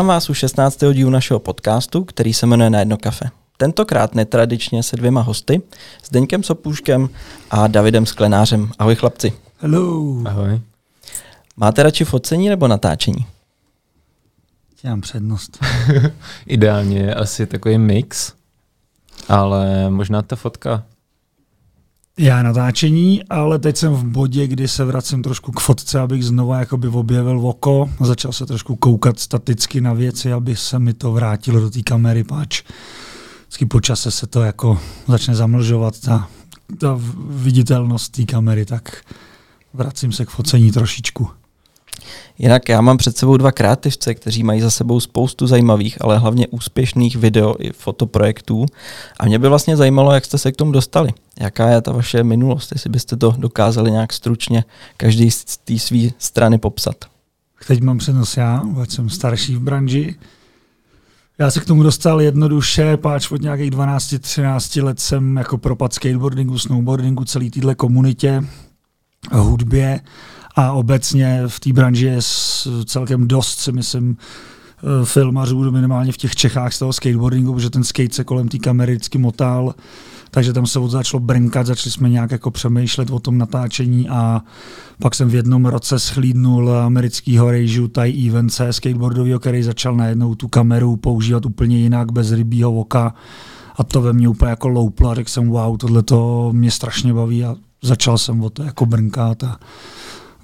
Vítám vás u 16. dílu našeho podcastu, který se jmenuje Na jedno kafe. Tentokrát netradičně se dvěma hosty, s Deňkem Sopůškem a Davidem Sklenářem. Ahoj chlapci. Hello. Ahoj. Máte radši focení nebo natáčení? mám přednost. Ideálně je asi takový mix, ale možná ta fotka. Já natáčení, ale teď jsem v bodě, kdy se vracím trošku k fotce, abych znova jakoby objevil oko. Začal se trošku koukat staticky na věci, aby se mi to vrátilo do té kamery, páč vždycky po čase se to jako začne zamlžovat, ta, ta viditelnost té kamery, tak vracím se k focení trošičku. Jinak já mám před sebou dva kreativce, kteří mají za sebou spoustu zajímavých, ale hlavně úspěšných video i fotoprojektů. A mě by vlastně zajímalo, jak jste se k tomu dostali. Jaká je ta vaše minulost, jestli byste to dokázali nějak stručně každý z té své strany popsat. Teď mám přednost já, ať jsem starší v branži. Já se k tomu dostal jednoduše, páč od nějakých 12-13 let jsem jako propad skateboardingu, snowboardingu, celý téhle komunitě, hudbě a obecně v té branži je celkem dost, si myslím, eh, filmařů minimálně v těch Čechách z toho skateboardingu, protože ten skate se kolem té kamery vždycky motal, takže tam se od začalo brnkat, začali jsme nějak jako přemýšlet o tom natáčení a pak jsem v jednom roce schlídnul americkýho rejžu Ty Evance skateboardového, který začal najednou tu kameru používat úplně jinak, bez rybího oka. A to ve mně úplně jako louplo a řekl jsem wow, tohle to mě strašně baví. A začal jsem o to jako brnkat a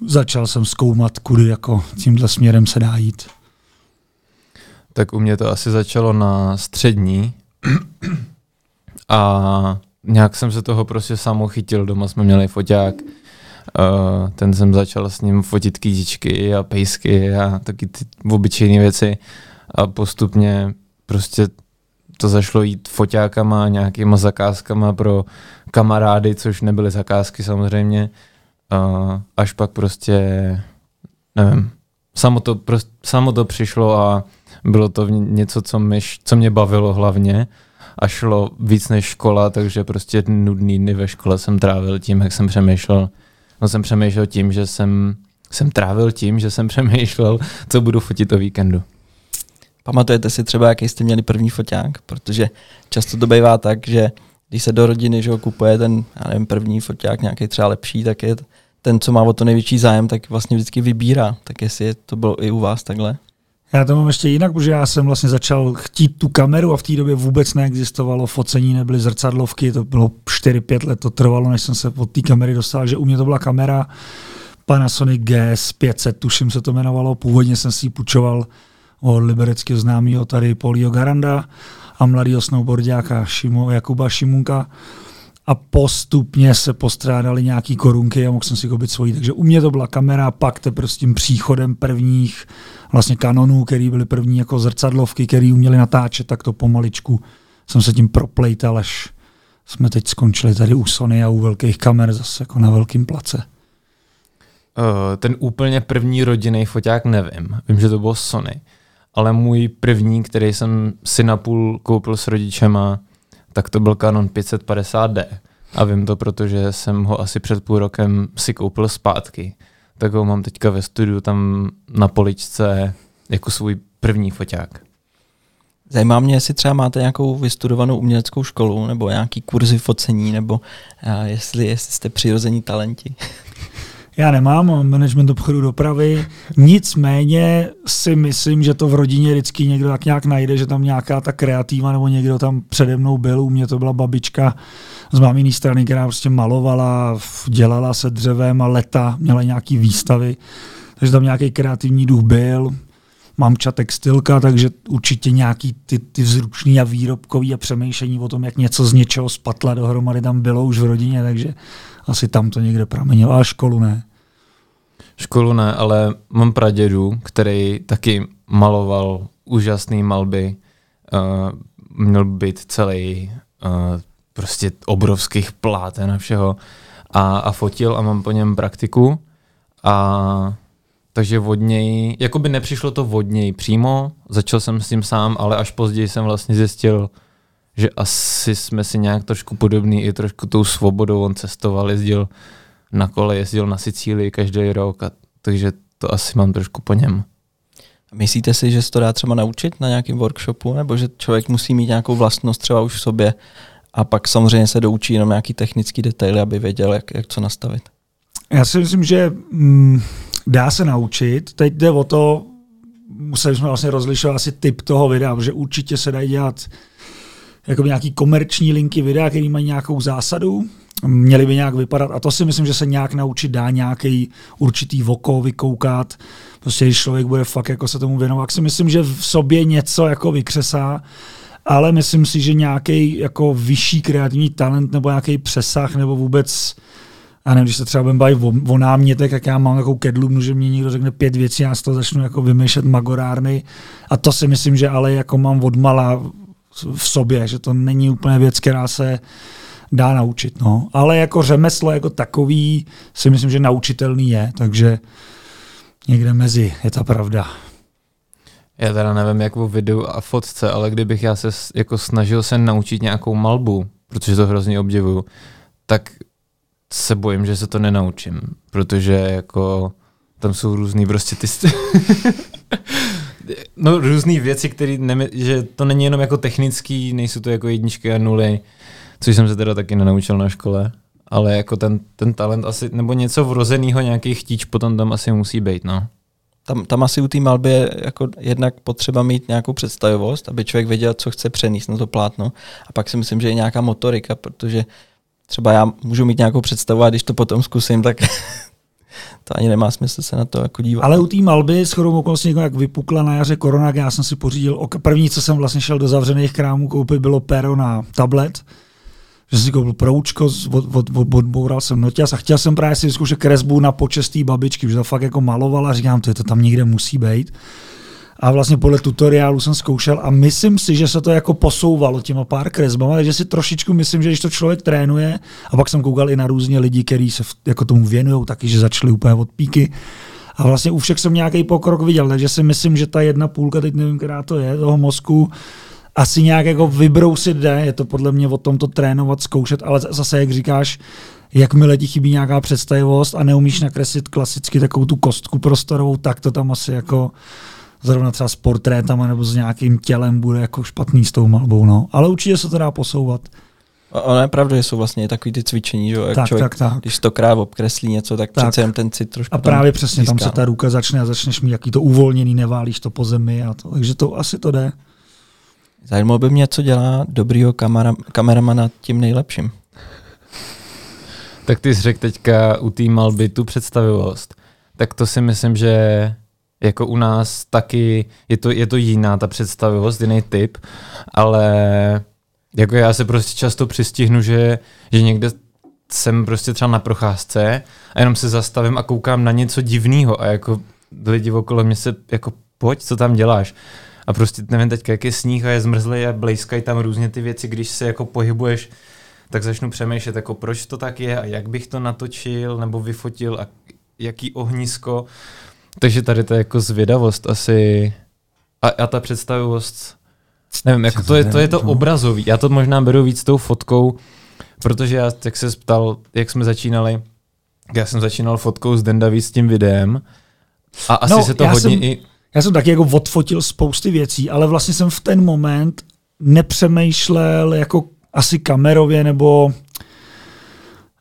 začal jsem zkoumat, kudy jako tímhle směrem se dá jít. Tak u mě to asi začalo na střední a nějak jsem se toho prostě sám chytil. Doma jsme měli foťák, ten jsem začal s ním fotit kýtičky a pejsky a taky ty obyčejné věci a postupně prostě to zašlo jít foťákama, nějakýma zakázkama pro kamarády, což nebyly zakázky samozřejmě, uh, až pak prostě, nevím, samo to, prostě, samo to přišlo a bylo to něco, co mě, co mě bavilo hlavně a šlo víc než škola, takže prostě nudný dny ve škole jsem trávil tím, jak jsem přemýšlel. No jsem přemýšlel tím, že jsem, jsem trávil tím, že jsem přemýšlel, co budu fotit o víkendu. Pamatujete si třeba, jaký jste měli první foťák? Protože často to bývá tak, že když se do rodiny že ho kupuje ten, já nevím, první foťák nějaký třeba lepší, tak je ten, co má o to největší zájem, tak vlastně vždycky vybírá. Tak jestli to bylo i u vás takhle? Já to mám ještě jinak, protože já jsem vlastně začal chtít tu kameru a v té době vůbec neexistovalo focení, nebyly zrcadlovky, to bylo 4-5 let to trvalo, než jsem se od té kamery dostal, že u mě to byla kamera Panasonic GS 500, tuším se to jmenovalo, původně jsem si ji půjčoval od libereckého známého tady Polio Garanda a mladého snowboardiáka Šimo, Jakuba Šimunka a postupně se postrádali nějaký korunky a mohl jsem si koupit svoji. Takže u mě to byla kamera, pak teprve s tím příchodem prvních vlastně kanonů, který byly první jako zrcadlovky, který uměli natáčet, tak to pomaličku jsem se tím proplejtal, až jsme teď skončili tady u Sony a u velkých kamer zase jako na velkým place. Uh, ten úplně první rodinný foťák nevím. Vím, že to bylo Sony. Ale můj první, který jsem si napůl koupil s rodičema, tak to byl Canon 550D. A vím to, protože jsem ho asi před půl rokem si koupil zpátky tak ho mám teďka ve studiu tam na poličce jako svůj první foťák. Zajímá mě, jestli třeba máte nějakou vystudovanou uměleckou školu nebo nějaký kurzy focení, nebo jestli, jestli jste přirození talenti. Já nemám, mám management obchodu dopravy, nicméně si myslím, že to v rodině vždycky někdo tak nějak najde, že tam nějaká ta kreativa nebo někdo tam přede mnou byl, u mě to byla babička z máminý strany, která prostě malovala, dělala se dřevem a leta, měla nějaký výstavy, takže tam nějaký kreativní duch byl, mamča textilka, takže určitě nějaký ty, ty vzručný a výrobkový a přemýšlení o tom, jak něco z něčeho spatla dohromady tam bylo už v rodině, takže asi tam to někde pramenilo, ale školu ne. Školu ne, ale mám pradědu, který taky maloval úžasné malby. Uh, měl být celý uh, prostě obrovských pláten a všeho. A, a fotil a mám po něm praktiku. A takže od něj, jako by nepřišlo to od něj přímo, začal jsem s tím sám, ale až později jsem vlastně zjistil, že asi jsme si nějak trošku podobný i trošku tou svobodou. On cestoval, jezdil na kole, jezdil na Sicílii každý rok, a, takže to asi mám trošku po něm. Myslíte si, že se to dá třeba naučit na nějakém workshopu, nebo že člověk musí mít nějakou vlastnost třeba už v sobě a pak samozřejmě se doučí jenom nějaký technický detaily, aby věděl, jak, jak co nastavit? Já si myslím, že mm, dá se naučit. Teď jde o to, museli jsme vlastně rozlišovat asi typ toho videa, protože určitě se dají dělat jako nějaký komerční linky videa, které mají nějakou zásadu, měly by nějak vypadat a to si myslím, že se nějak naučit dá nějaký určitý voko vykoukat, prostě když člověk bude fakt jako se tomu věnovat, tak si myslím, že v sobě něco jako vykřesá, ale myslím si, že nějaký jako vyšší kreativní talent nebo nějaký přesah nebo vůbec a nevím, když se třeba budeme bavit o, o námětek, tak já mám takovou kedlu, že mě někdo řekne pět věcí, já z toho začnu jako vymýšlet magorárny. A to si myslím, že ale jako mám odmala v sobě, že to není úplně věc, která se dá naučit. No. Ale jako řemeslo jako takový si myslím, že naučitelný je, takže někde mezi je ta pravda. Já teda nevím, jak o videu a fotce, ale kdybych já se jako snažil se naučit nějakou malbu, protože to hrozně obdivuju, tak se bojím, že se to nenaučím, protože jako tam jsou různý prostě ty no různé věci, které že to není jenom jako technický, nejsou to jako jedničky a nuly, což jsem se teda taky nenaučil na škole, ale jako ten, ten talent asi, nebo něco vrozeného, nějaký chtíč potom tam asi musí být, no. Tam, tam asi u té malby je jako jednak potřeba mít nějakou představivost, aby člověk věděl, co chce přenést na to plátno. A pak si myslím, že je nějaká motorika, protože třeba já můžu mít nějakou představu a když to potom zkusím, tak to ani nemá smysl se na to jako dívat. Ale u té malby s chodou okolností, jak vypukla na jaře korona, já jsem si pořídil, první, co jsem vlastně šel do zavřených krámů koupit, bylo pero na tablet, že si koupil proučko, od, od, od, odboural jsem noťas a chtěl jsem právě si vyzkoušet kresbu na počestý babičky, že to fakt jako malovala, říkám, to, je to tam někde musí být a vlastně podle tutoriálu jsem zkoušel a myslím si, že se to jako posouvalo těma pár kresbama, takže si trošičku myslím, že když to člověk trénuje, a pak jsem koukal i na různě lidi, kteří se jako tomu věnují, taky, že začali úplně od píky, a vlastně u všech jsem nějaký pokrok viděl, takže si myslím, že ta jedna půlka, teď nevím, která to je, toho mozku, asi nějak jako vybrousit jde, je to podle mě o tom to trénovat, zkoušet, ale zase, jak říkáš, jakmile ti chybí nějaká představivost a neumíš nakreslit klasicky takovou tu kostku prostorovou, tak to tam asi jako zrovna třeba s portrétama nebo s nějakým tělem bude jako špatný s tou malbou. No. Ale určitě se to dá posouvat. Ono je pravda, že jsou vlastně takový ty cvičení, že jak tak, člověk, tak, tak. když stokrát obkreslí něco, tak, tak. přece jen ten cit trošku A právě přesně získá. tam se ta ruka začne a začneš mít jaký to uvolněný, neválíš to po zemi a to, takže to asi to jde. Zajímalo by mě, co dělá dobrýho kamera, kameramana tím nejlepším. Tak ty jsi řekl teďka u té malby tu představivost. Tak to si myslím, že jako u nás taky je to, je to jiná ta představivost, jiný typ, ale jako já se prostě často přistihnu, že, že někde jsem prostě třeba na procházce a jenom se zastavím a koukám na něco divného a jako lidi okolo mě se jako pojď, co tam děláš? A prostě nevím teď, jak je sníh a je zmrzlý a blejskají tam různě ty věci, když se jako pohybuješ, tak začnu přemýšlet, jako proč to tak je a jak bych to natočil nebo vyfotil a jaký ohnisko. Takže tady to je jako zvědavost asi a, a ta představivost, nevím, jako to je, to je to obrazový. Já to možná beru víc tou fotkou, protože já, jak se ptal, jak jsme začínali, já jsem začínal fotkou s Dendaví s tím videem a asi no, se to hodně jsem, i... Já jsem taky jako odfotil spousty věcí, ale vlastně jsem v ten moment nepřemýšlel jako asi kamerově nebo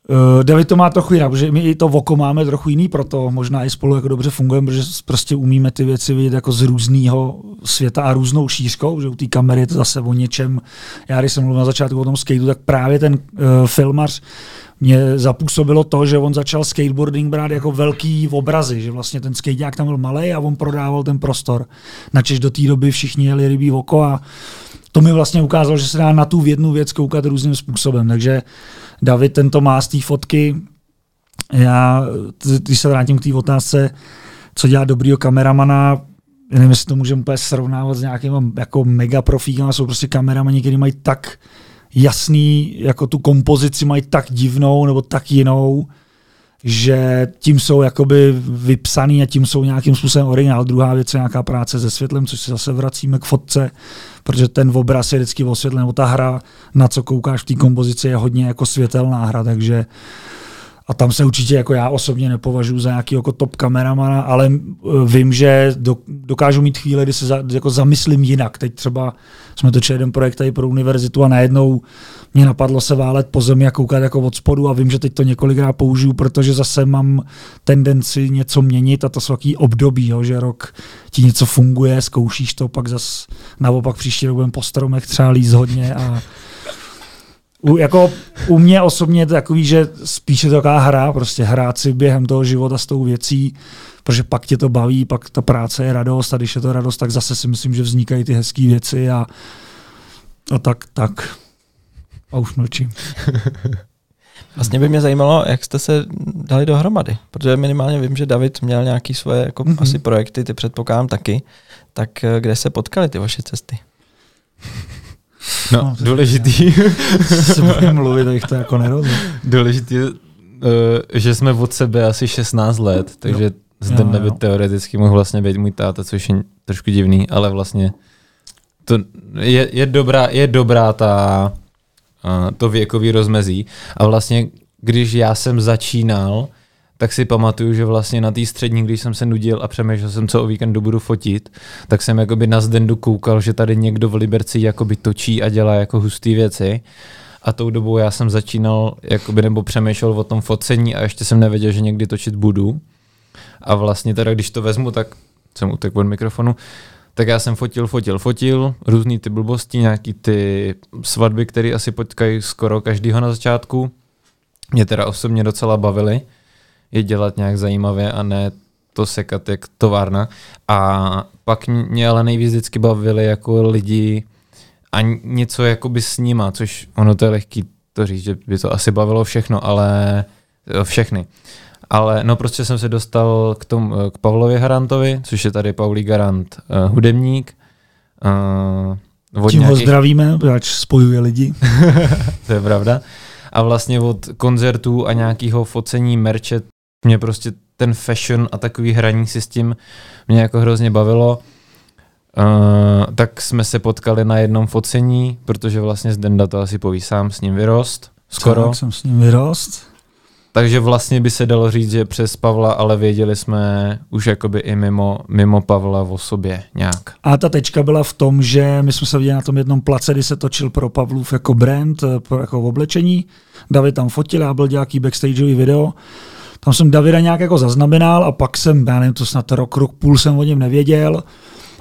Uh, David to má trochu jinak, protože my i to oko máme trochu jiný, proto možná i spolu jako dobře fungujeme, protože prostě umíme ty věci vidět jako z různého světa a různou šířkou, že u té kamery je to zase o něčem. Já když jsem mluvil na začátku o tom skateu, tak právě ten uh, filmař mě zapůsobilo to, že on začal skateboarding brát jako velký obrazy, že vlastně ten skateák tam byl malý a on prodával ten prostor. Načež do té doby všichni jeli rybí oko a to mi vlastně ukázalo, že se dá na tu jednu věc koukat různým způsobem. Takže David tento má z té fotky. Já, když se vrátím k té otázce, co dělá dobrýho kameramana, já nevím, jestli to můžeme úplně srovnávat s nějakým jako mega profíkem, jsou prostě kameramani, kteří mají tak jasný, jako tu kompozici mají tak divnou nebo tak jinou, že tím jsou jakoby vypsaný a tím jsou nějakým způsobem originál. Druhá věc je nějaká práce se světlem, což se zase vracíme k fotce, protože ten obraz je vždycky osvětlen, nebo ta hra, na co koukáš v té kompozici, je hodně jako světelná hra, takže a tam se určitě jako já osobně nepovažuji za nějaký jako top kameramana, ale eh, vím, že do, dokážu mít chvíle, kdy se za, jako zamyslím jinak. Teď třeba jsme točili jeden projekt tady pro univerzitu a najednou mě napadlo se válet po zemi a koukat jako od spodu a vím, že teď to několikrát použiju, protože zase mám tendenci něco měnit a to jsou takový období, jo, že rok ti něco funguje, zkoušíš to, pak zas naopak příští rok budeme po stromech třeba líst hodně a u, jako u mě osobně je to takový, že spíše to taková hra, prostě hrát si během toho života s tou věcí, protože pak tě to baví, pak ta práce je radost a když je to radost, tak zase si myslím, že vznikají ty hezké věci a, a tak, tak. A už mlčím. Vlastně by mě zajímalo, jak jste se dali dohromady, protože minimálně vím, že David měl nějaké svoje jako mm-hmm. asi projekty, ty předpokládám taky. Tak eh, kde se potkali ty vaše cesty? No, no důležitý. Se budeme mluvit, tak to jako nerozumím. Důležitý uh, že jsme od sebe asi 16 let, takže jo. zde jo, by teoreticky mohl vlastně být můj táta, což je trošku divný, ale vlastně to je, je, dobrá, je dobrá ta, uh, to věkový rozmezí. A vlastně, když já jsem začínal, tak si pamatuju, že vlastně na té střední, když jsem se nudil a přemýšlel jsem, co o víkendu budu fotit, tak jsem jakoby na zdendu koukal, že tady někdo v Liberci jakoby točí a dělá jako hustý věci. A tou dobou já jsem začínal, jakoby, nebo přemýšlel o tom focení a ještě jsem nevěděl, že někdy točit budu. A vlastně teda, když to vezmu, tak jsem utek od mikrofonu, tak já jsem fotil, fotil, fotil, různý ty blbosti, nějaký ty svatby, které asi potkají skoro každýho na začátku. Mě teda osobně docela bavily je dělat nějak zajímavě a ne to sekat jak továrna. A pak mě ale nejvíc vždycky bavili jako lidi a něco jakoby s nima, což ono to je lehký to říct, že by to asi bavilo všechno, ale všechny. Ale no prostě jsem se dostal k, tomu, k Pavlovi Garantovi, což je tady Paulí Garant, uh, hudebník. Uh, Tím nějakých... ho zdravíme, ač spojuje lidi. to je pravda. A vlastně od koncertů a nějakého focení merče mě prostě ten fashion a takový hraní si s tím mě jako hrozně bavilo. Uh, tak jsme se potkali na jednom focení, protože vlastně z Denda to asi poví sám, s ním vyrost. Skoro. Tak jsem s ním vyrost. Takže vlastně by se dalo říct, že přes Pavla, ale věděli jsme už jakoby i mimo, mimo Pavla o sobě nějak. A ta tečka byla v tom, že my jsme se viděli na tom jednom place, kdy se točil pro Pavlův jako brand, pro jako oblečení. David tam fotil, já byl nějaký backstageový video tam jsem Davida nějak jako zaznamenal a pak jsem, já nevím, to snad rok, rok půl jsem o něm nevěděl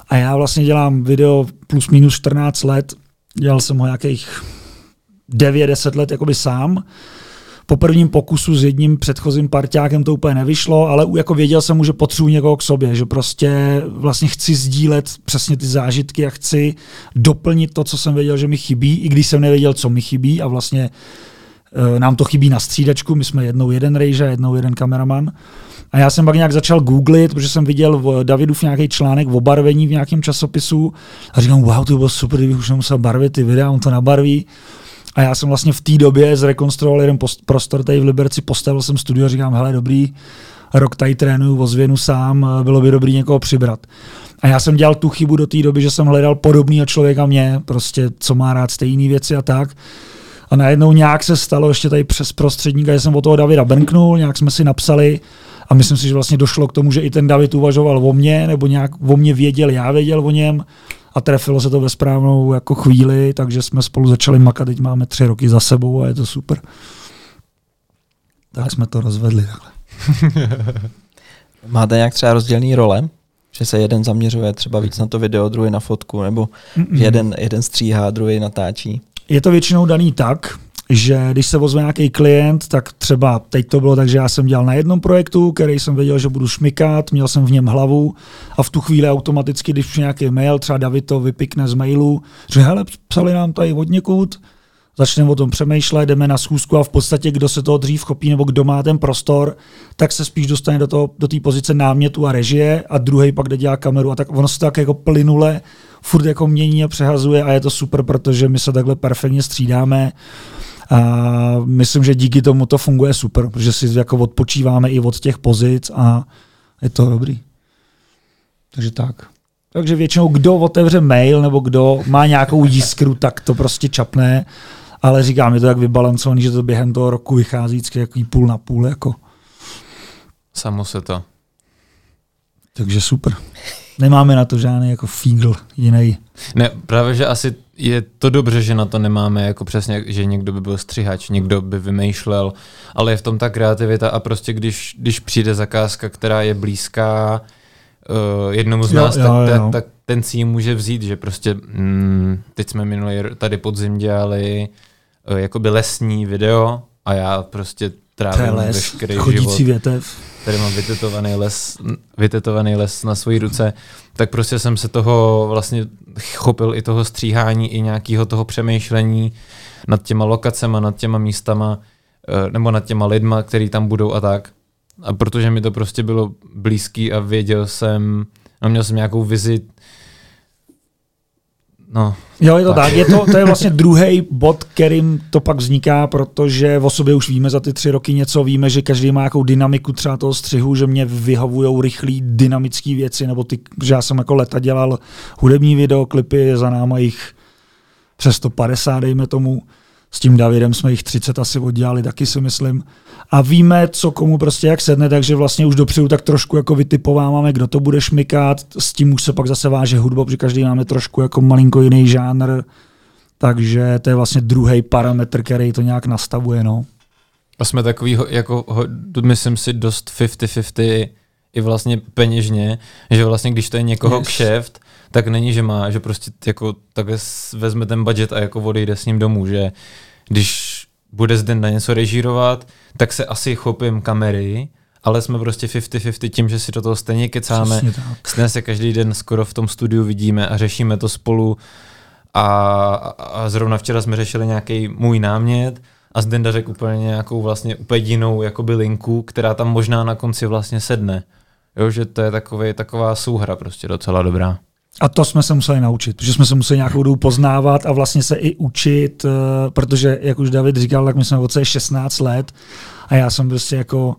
a já vlastně dělám video plus minus 14 let, dělal jsem ho nějakých 9-10 let jakoby sám. Po prvním pokusu s jedním předchozím parťákem to úplně nevyšlo, ale jako věděl jsem že potřebuji někoho k sobě, že prostě vlastně chci sdílet přesně ty zážitky a chci doplnit to, co jsem věděl, že mi chybí, i když jsem nevěděl, co mi chybí a vlastně nám to chybí na střídačku, my jsme jednou jeden rejže, jednou jeden kameraman. A já jsem pak nějak začal googlit, protože jsem viděl v Davidův nějaký článek o barvení v nějakém časopisu a říkám, wow, to bylo super, kdybych už nemusel barvit ty videa, on to nabarví. A já jsem vlastně v té době zrekonstruoval jeden post, prostor tady v Liberci, postavil jsem studio a říkám, hele, dobrý, rok tady trénuju ozvěnu sám, bylo by dobrý někoho přibrat. A já jsem dělal tu chybu do té doby, že jsem hledal podobného člověka mě, prostě co má rád stejné věci a tak. A najednou nějak se stalo ještě tady přes prostředníka, že jsem o toho Davida brnknul, nějak jsme si napsali a myslím si, že vlastně došlo k tomu, že i ten David uvažoval o mně, nebo nějak o mně věděl, já věděl o něm a trefilo se to ve správnou jako chvíli, takže jsme spolu začali makat, teď máme tři roky za sebou a je to super. Tak jsme to rozvedli takhle. Máte nějak třeba rozdělný role? Že se jeden zaměřuje třeba víc na to video, druhý na fotku, nebo jeden, jeden stříhá, druhý natáčí? Je to většinou daný tak, že když se vozve nějaký klient, tak třeba teď to bylo tak, že já jsem dělal na jednom projektu, který jsem věděl, že budu šmikat, měl jsem v něm hlavu a v tu chvíli automaticky, když nějaký mail, třeba David to vypikne z mailu, že hele, psali nám tady od někud, začneme o tom přemýšlet, jdeme na schůzku a v podstatě, kdo se toho dřív chopí nebo kdo má ten prostor, tak se spíš dostane do té do pozice námětu a režie a druhý pak jde dělat kameru a tak ono se tak jako plynule furt jako mění a přehazuje a je to super, protože my se takhle perfektně střídáme. A myslím, že díky tomu to funguje super, protože si jako odpočíváme i od těch pozic a je to dobrý. Takže tak. Takže většinou kdo otevře mail nebo kdo má nějakou jiskru, tak to prostě čapne. Ale říkám, je to tak vybalancovaný, že to během toho roku vychází vždycky jaký půl na půl. Jako. Samo se to. Takže super. Nemáme na to žádný jako fígl jiný. Ne, právě, že asi je to dobře, že na to nemáme jako přesně, že někdo by byl střihač, někdo by vymýšlel, ale je v tom ta kreativita a prostě když, když přijde zakázka, která je blízká uh, jednomu z nás, jo, jo, tak, jo. tak ten si ji může vzít, že prostě mm, teď jsme minulý tady podzim dělali jakoby lesní video a já prostě trávím les, veškerý chodící život. větev. Tady mám vytetovaný les, vytetovaný les na svoji ruce, tak prostě jsem se toho vlastně chopil i toho stříhání, i nějakého toho přemýšlení nad těma lokacema, nad těma místama, eh, nebo nad těma lidma, který tam budou a tak. A protože mi to prostě bylo blízký a věděl jsem, no měl jsem nějakou vizi, No, jo, je to tak. tak. Je to, to je vlastně druhý bod, kterým to pak vzniká, protože o sobě už víme za ty tři roky něco, víme, že každý má nějakou dynamiku třeba toho střihu, že mě vyhovují rychlý dynamické věci, nebo ty, že já jsem jako leta dělal hudební videoklipy, za náma jich přes 150, dejme tomu. S tím Davidem jsme jich 30 asi oddělali, taky si myslím. A víme, co komu prostě jak sedne, takže vlastně už dopředu tak trošku jako vytipováváme, kdo to bude šmikat. S tím už se pak zase váže hudba, protože každý máme trošku jako malinko jiný žánr. Takže to je vlastně druhý parametr, který to nějak nastavuje. No. A jsme takový, jako, myslím si, dost 50-50 i vlastně peněžně, že vlastně když to je někoho yes. kšeft, tak není, že má, že prostě jako tak vezme ten budget a jako odejde s ním domů, že když bude zde na něco režírovat, tak se asi chopím kamery, ale jsme prostě 50-50 tím, že si do toho stejně kecáme. Stejně se každý den skoro v tom studiu vidíme a řešíme to spolu. A, a zrovna včera jsme řešili nějaký můj námět a Zdenda řekl úplně nějakou vlastně úplně jinou jakoby linku, která tam možná na konci vlastně sedne. Jo, že to je takový, taková souhra prostě docela dobrá. A to jsme se museli naučit, protože jsme se museli nějakou dobu poznávat a vlastně se i učit, eh, protože, jak už David říkal, tak my jsme v 16 let a já jsem prostě jako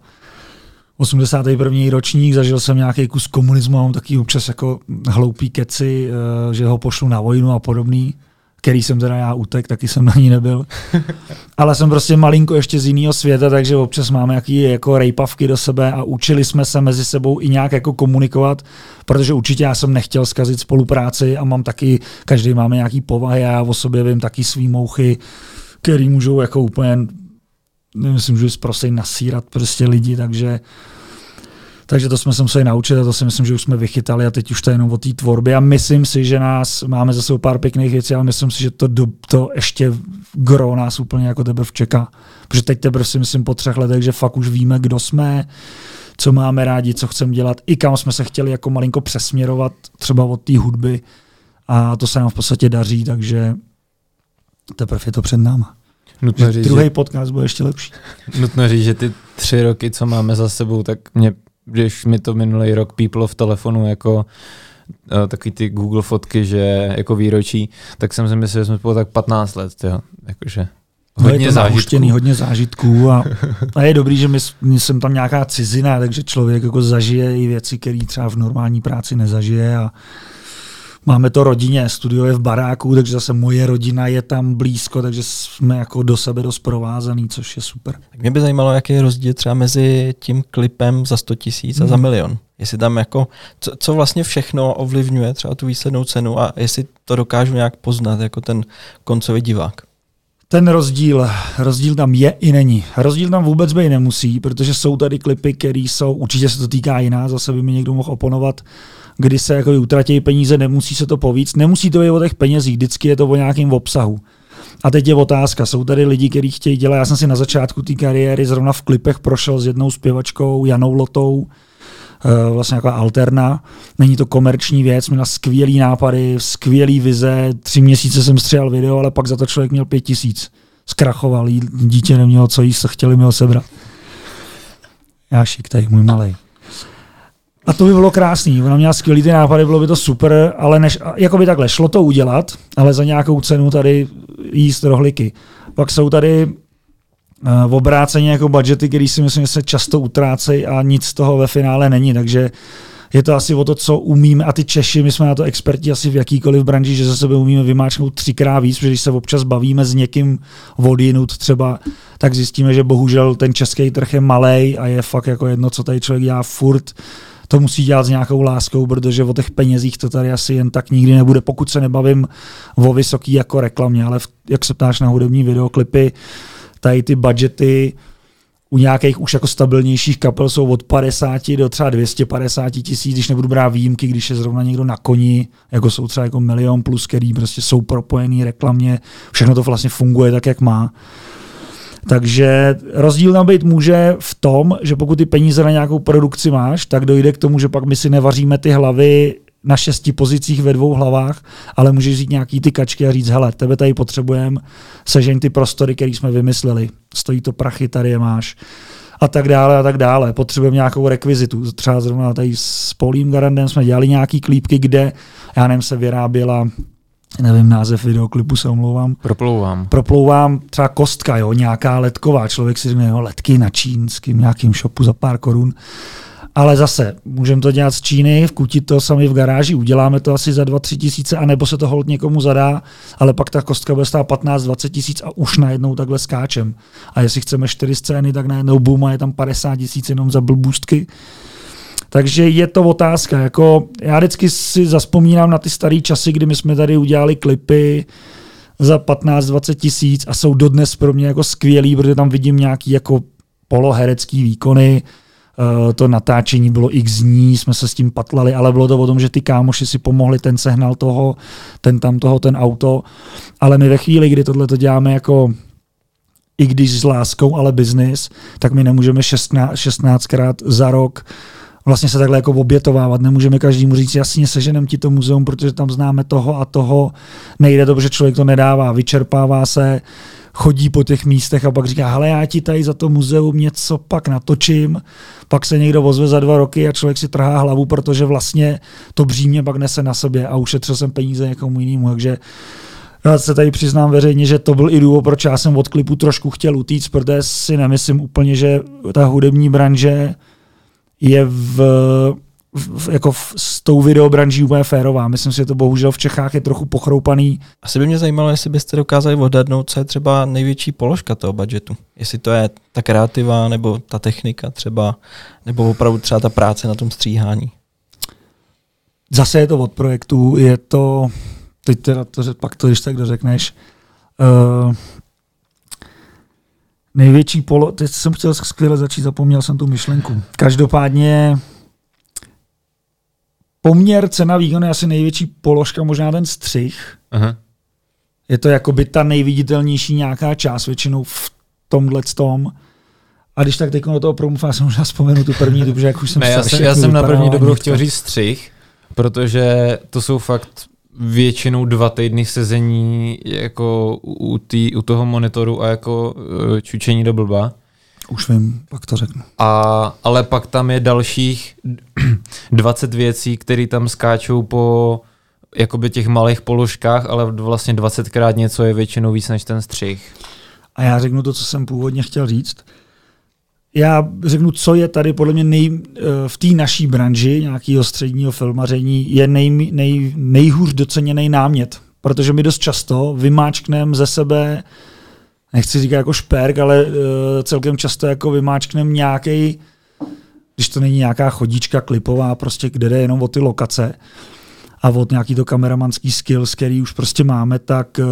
81. ročník, zažil jsem nějaký kus komunismu, mám taky občas jako hloupý keci, eh, že ho pošlu na vojnu a podobný který jsem teda já utek, taky jsem na ní nebyl. Ale jsem prostě malinko ještě z jiného světa, takže občas máme jaký jako rejpavky do sebe a učili jsme se mezi sebou i nějak jako komunikovat, protože určitě já jsem nechtěl zkazit spolupráci a mám taky, každý máme nějaký povahy a já o sobě vím taky svý mouchy, který můžou jako úplně, nemyslím, že zprosej nasírat prostě lidi, takže takže to jsme se museli naučit a to si myslím, že už jsme vychytali a teď už to je jenom o té tvorbě. A myslím si, že nás máme zase pár pěkných věcí, ale myslím si, že to, to ještě gro nás úplně jako teprve čeká. Protože teď teprve si myslím po třech letech, že fakt už víme, kdo jsme, co máme rádi, co chceme dělat, i kam jsme se chtěli jako malinko přesměrovat třeba od té hudby a to se nám v podstatě daří, takže teprve je to před náma. Nutno říct, druhý že... podcast bude ještě lepší. Nutno říct, že ty tři roky, co máme za sebou, tak mě když mi to minulý rok píplo v telefonu jako uh, takový ty Google fotky, že jako výročí, tak jsem si myslel, že jsme spolu tak 15 let, jo. Jakože hodně no zážitků. hodně zážitků a, a, je dobrý, že my, my jsem tam nějaká cizina, takže člověk jako zažije i věci, které třeba v normální práci nezažije a Máme to rodině, studio je v baráku, takže zase moje rodina je tam blízko, takže jsme jako do sebe dost provázaný, což je super. Tak mě by zajímalo, jaký je rozdíl třeba mezi tím klipem za 100 tisíc a za hmm. milion. Jestli tam jako, co, co vlastně všechno ovlivňuje třeba tu výslednou cenu a jestli to dokážu nějak poznat jako ten koncový divák. Ten rozdíl, rozdíl tam je i není. Rozdíl tam vůbec být nemusí, protože jsou tady klipy, které jsou, určitě se to týká jiná, zase by mi někdo mohl oponovat, kdy se jako utratí peníze, nemusí se to povíc. Nemusí to být o těch penězích, vždycky je to o nějakém obsahu. A teď je otázka, jsou tady lidi, kteří chtějí dělat, já jsem si na začátku té kariéry zrovna v klipech prošel s jednou zpěvačkou, Janou Lotou, eh, vlastně jako alterna. Není to komerční věc, měla skvělý nápady, skvělý vize, tři měsíce jsem střel video, ale pak za to člověk měl pět tisíc. Zkrachoval, dítě nemělo co jíst, chtěli mi ho sebrat. Já šik, tady můj malý. A to by bylo krásný. Ona měla skvělý ty nápady, bylo by to super, ale než, jako by takhle, šlo to udělat, ale za nějakou cenu tady jíst rohliky. Pak jsou tady v obráceně jako budgety, které si myslím, že se často utrácejí a nic z toho ve finále není. Takže je to asi o to, co umíme, a ty Češi, my jsme na to experti asi v jakýkoliv branži, že ze sebe umíme vymáčknout třikrát víc, protože když se občas bavíme s někým vodinut třeba, tak zjistíme, že bohužel ten český trh je malý a je fakt jako jedno, co tady člověk dělá furt, to musí dělat s nějakou láskou, protože o těch penězích to tady asi jen tak nikdy nebude, pokud se nebavím o vysoký jako reklamě, ale v, jak se ptáš na hudební videoklipy, tady ty budgety, u nějakých už jako stabilnějších kapel jsou od 50 do třeba 250 tisíc, když nebudu brát výjimky, když je zrovna někdo na koni, jako jsou třeba jako milion plus, který prostě jsou propojený reklamně, všechno to vlastně funguje tak, jak má. Takže rozdíl tam být může v tom, že pokud ty peníze na nějakou produkci máš, tak dojde k tomu, že pak my si nevaříme ty hlavy na šesti pozicích ve dvou hlavách, ale můžeš říct nějaký ty kačky a říct, hele, tebe tady potřebujeme, sežeň ty prostory, které jsme vymysleli, stojí to prachy, tady je máš a tak dále a tak dále. Potřebujeme nějakou rekvizitu. Třeba zrovna tady s Paulím Garandem jsme dělali nějaký klípky, kde, já nevím, se vyráběla nevím, název videoklipu se omlouvám. Proplouvám. Proplouvám třeba kostka, jo, nějaká letková. Člověk si řekne, jo, letky na čínským nějakým shopu za pár korun. Ale zase, můžeme to dělat z Číny, vkutit to sami v garáži, uděláme to asi za 2-3 tisíce, anebo se to hold někomu zadá, ale pak ta kostka bude stát 15-20 tisíc a už najednou takhle skáčem. A jestli chceme 4 scény, tak najednou boom a je tam 50 tisíc jenom za blbůstky. Takže je to otázka. Jako, já vždycky si zaspomínám na ty staré časy, kdy my jsme tady udělali klipy za 15-20 tisíc a jsou dodnes pro mě jako skvělý, protože tam vidím nějaký jako poloherecký výkony, Uh, to natáčení bylo x dní, jsme se s tím patlali, ale bylo to o tom, že ty kámoši si pomohli, ten sehnal toho, ten tam toho, ten auto, ale my ve chvíli, kdy tohle to děláme jako i když s láskou, ale biznis, tak my nemůžeme 16, 16krát za rok vlastně se takhle jako obětovávat. Nemůžeme každému říct, jasně seženem ti to muzeum, protože tam známe toho a toho. Nejde to, protože člověk to nedává, vyčerpává se, chodí po těch místech a pak říká, hele, já ti tady za to muzeum něco pak natočím, pak se někdo ozve za dva roky a člověk si trhá hlavu, protože vlastně to břímě pak nese na sobě a ušetřil jsem peníze někomu jinému, takže já se tady přiznám veřejně, že to byl i důvod, proč já jsem od klipu trošku chtěl utíct, protože si nemyslím úplně, že ta hudební branže je v, v, jako v, s tou videobranží úplně férová. Myslím si, že to bohužel v Čechách je trochu pochroupaný. Asi by mě zajímalo, jestli byste dokázali odhadnout, co je třeba největší položka toho budgetu. Jestli to je ta kreativa, nebo ta technika třeba, nebo opravdu třeba ta práce na tom stříhání. Zase je to od projektu, je to, teď teda to, pak to, když tak dořekneš, uh, Největší polo, teď jsem chtěl skvěle začít, zapomněl jsem tu myšlenku. Každopádně poměr cena výkon je asi největší položka, možná ten střih. Aha. Je to jako by ta nejviditelnější nějaká část, většinou v tomhle tom. A když tak teď do toho promluv, já jsem možná vzpomenu tu první dobu, že jak už jsem ne, já, já jsem na první dobu chtěl říct střih, protože to jsou fakt většinou dva týdny sezení jako u, tý, u toho monitoru a jako uh, čučení do blba. Už vím, pak to řeknu. A, ale pak tam je dalších 20 věcí, které tam skáčou po jakoby těch malých položkách, ale vlastně 20krát něco je většinou víc než ten střih. A já řeknu to, co jsem původně chtěl říct já řeknu, co je tady podle mě nej, eh, v té naší branži nějakého středního filmaření je nej, nej, nejhůř doceněný námět. Protože my dost často vymáčkneme ze sebe, nechci říkat jako šperk, ale uh, celkem často jako vymáčkneme nějaký, když to není nějaká chodička klipová, prostě kde jde jenom o ty lokace a od nějaký to kameramanský skills, který už prostě máme, tak uh,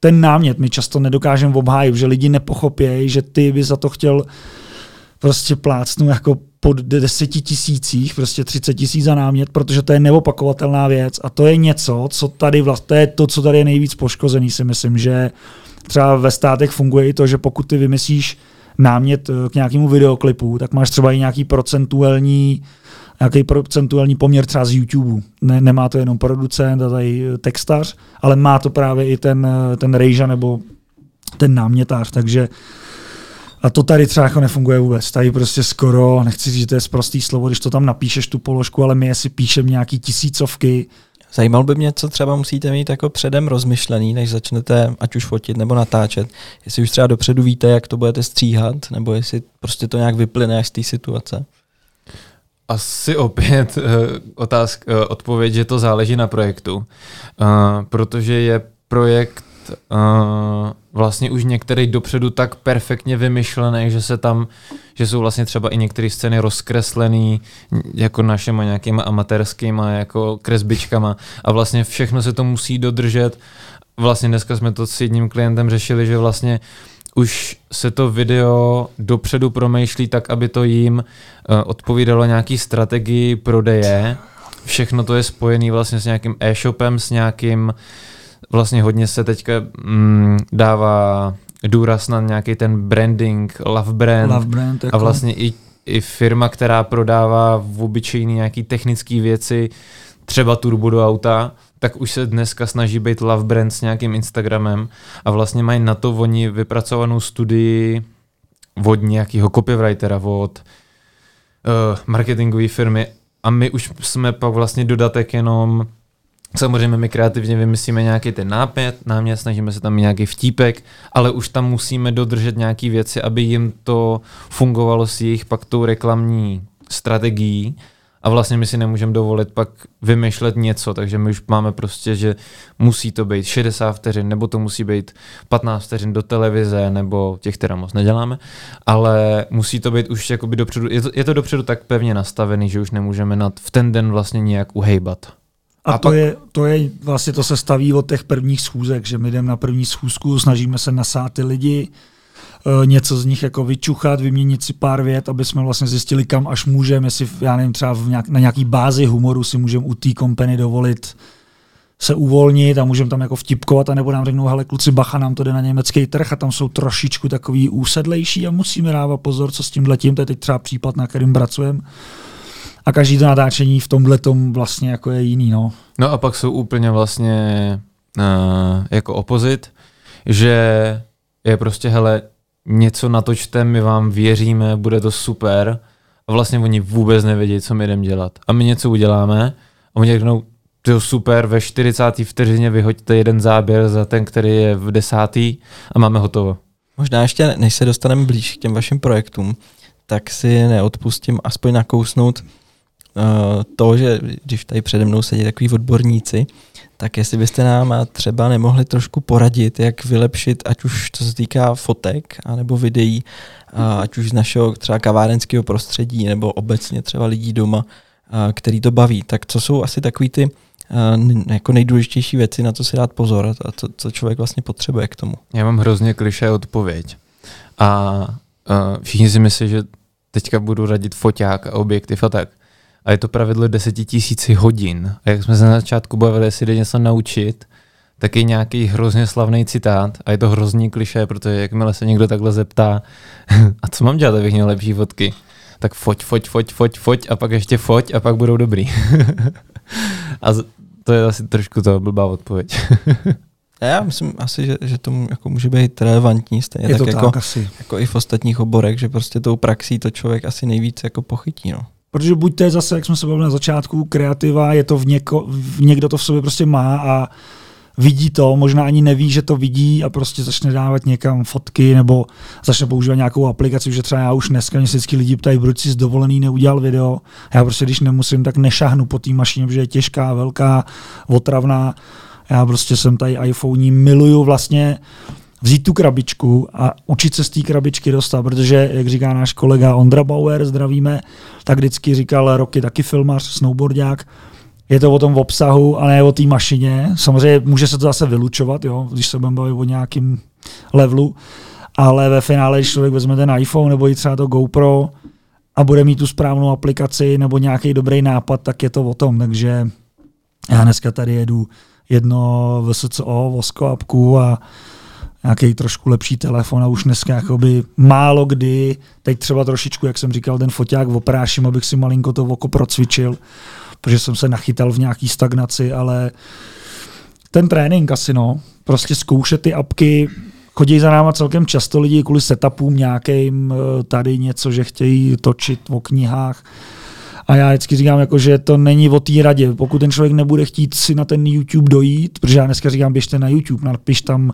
ten námět my často nedokážeme obhájit, že lidi nepochopějí, že ty by za to chtěl prostě plácnu jako pod deseti tisících, prostě 30 tisíc za námět, protože to je neopakovatelná věc a to je něco, co tady vlastně, to je to, co tady je nejvíc poškozený, si myslím, že třeba ve státech funguje i to, že pokud ty vymyslíš námět eh, k nějakému videoklipu, tak máš třeba i nějaký procentuální nějaký procentuální poměr třeba z YouTube. Ne, nemá to jenom producent a tady eh, textař, ale má to právě i ten, eh, ten rejža nebo ten námětář, takže uh, a to tady třeba jako nefunguje vůbec. Tady prostě skoro, nechci říct, že to je prostý slovo, když to tam napíšeš tu položku, ale my si píšeme nějaký tisícovky. Zajímal by mě, co třeba musíte mít jako předem rozmyšlený, než začnete ať už fotit nebo natáčet. Jestli už třeba dopředu víte, jak to budete stříhat, nebo jestli prostě to nějak vyplyne až z té situace. asi opět uh, otázk, uh, odpověď, že to záleží na projektu, uh, protože je projekt uh, vlastně už některý dopředu tak perfektně vymyšlený, že se tam, že jsou vlastně třeba i některé scény rozkreslený jako našima nějakýma amatérskýma jako kresbičkama a vlastně všechno se to musí dodržet. Vlastně dneska jsme to s jedním klientem řešili, že vlastně už se to video dopředu promýšlí tak, aby to jim uh, odpovídalo nějaký strategii prodeje. Všechno to je spojené vlastně s nějakým e-shopem, s nějakým uh, vlastně hodně se teďka mm, dává důraz na nějaký ten branding, love brand, love brand jako. a vlastně i, i firma, která prodává v obyčejný nějaký technické věci, třeba turbo do auta, tak už se dneska snaží být love brand s nějakým Instagramem. A vlastně mají na to oni vypracovanou studii od nějakého copywritera, od uh, marketingové firmy. A my už jsme pak vlastně dodatek jenom Samozřejmě my kreativně vymyslíme nějaký ten nápět, námět, snažíme se tam mít nějaký vtípek, ale už tam musíme dodržet nějaké věci, aby jim to fungovalo s jejich pak tou reklamní strategií a vlastně my si nemůžeme dovolit pak vymýšlet něco, takže my už máme prostě, že musí to být 60 vteřin, nebo to musí být 15 vteřin do televize, nebo těch teda moc neděláme, ale musí to být už jakoby dopředu, je to, je to dopředu tak pevně nastavený, že už nemůžeme nad, v ten den vlastně nějak uhejbat. A, a to, pak... je, to je vlastně to se staví od těch prvních schůzek, že my jdeme na první schůzku, snažíme se nasát ty lidi, e, něco z nich jako vyčuchat, vyměnit si pár vět, aby jsme vlastně zjistili, kam až můžeme, jestli, já nevím, třeba v nějak, na nějaký bázi humoru si můžeme u té kompany dovolit se uvolnit a můžeme tam jako vtipkovat, anebo nám řeknou, hele kluci, bacha, nám to jde na německý trh a tam jsou trošičku takový úsedlejší a musíme dávat pozor, co s tím letím, to je teď třeba případ, na kterým pracujeme a každý to natáčení v tomhle tom vlastně jako je jiný, no. No a pak jsou úplně vlastně uh, jako opozit, že je prostě, hele, něco natočte, my vám věříme, bude to super a vlastně oni vůbec nevědí, co my jdeme dělat. A my něco uděláme a oni řeknou, to super, ve 40. vteřině vyhoďte jeden záběr za ten, který je v desátý a máme hotovo. Možná ještě, než se dostaneme blíž k těm vašim projektům, tak si neodpustím aspoň nakousnout to, že když tady přede mnou sedí takový odborníci, tak jestli byste nám třeba nemohli trošku poradit, jak vylepšit, ať už to se týká fotek, anebo videí, ať už z našeho třeba kavárenského prostředí, nebo obecně třeba lidí doma, který to baví. Tak co jsou asi takový ty jako nejdůležitější věci, na co si dát pozor a co, co člověk vlastně potřebuje k tomu? Já mám hrozně kliše odpověď. A uh, všichni si myslí, že teďka budu radit foťák a objektiv a tak a je to pravidlo 10 tisíci hodin. A jak jsme se na začátku bavili, jestli jde něco naučit, tak je nějaký hrozně slavný citát a je to hrozný kliše, protože jakmile se někdo takhle zeptá, a co mám dělat, abych měl lepší fotky, tak foť, foť, foť, foť, foť a pak ještě foť a pak budou dobrý. a to je asi trošku to blbá odpověď. Já myslím asi, že, že to jako může být relevantní, stejně je tak, to jako, tak asi. jako i v ostatních oborech, že prostě tou praxí to člověk asi nejvíc jako pochytí. No. Protože buď to je zase, jak jsme se bavili na začátku, kreativa, je to v, něko, v někdo to v sobě prostě má a vidí to, možná ani neví, že to vidí a prostě začne dávat někam fotky nebo začne používat nějakou aplikaci, že třeba já už dneska mě vždycky lidi ptají, proč si dovolený neudělal video. Já prostě, když nemusím, tak nešahnu po té mašině, protože je těžká, velká, otravná. Já prostě jsem tady iPhone, miluju vlastně vzít tu krabičku a učit se z té krabičky dostat, protože, jak říká náš kolega Ondra Bauer, zdravíme, tak vždycky říkal roky taky filmař, snowboardák, je to o tom obsahu a ne o té mašině. Samozřejmě může se to zase vylučovat, jo, když se budeme bavit o nějakým levelu, ale ve finále, když člověk vezme ten iPhone nebo i třeba to GoPro a bude mít tu správnou aplikaci nebo nějaký dobrý nápad, tak je to o tom. Takže já dneska tady jedu jedno VSCO, Vosko apku a nějaký trošku lepší telefon a už dneska jakoby málo kdy, teď třeba trošičku, jak jsem říkal, ten foťák opráším, abych si malinko to oko procvičil, protože jsem se nachytal v nějaký stagnaci, ale ten trénink asi no, prostě zkoušet ty apky, chodí za náma celkem často lidi kvůli setupům nějakým, eh, tady něco, že chtějí točit o knihách, a já vždycky říkám, jako, že to není o té radě. Pokud ten člověk nebude chtít si na ten YouTube dojít, protože já dneska říkám, běžte na YouTube, napiš tam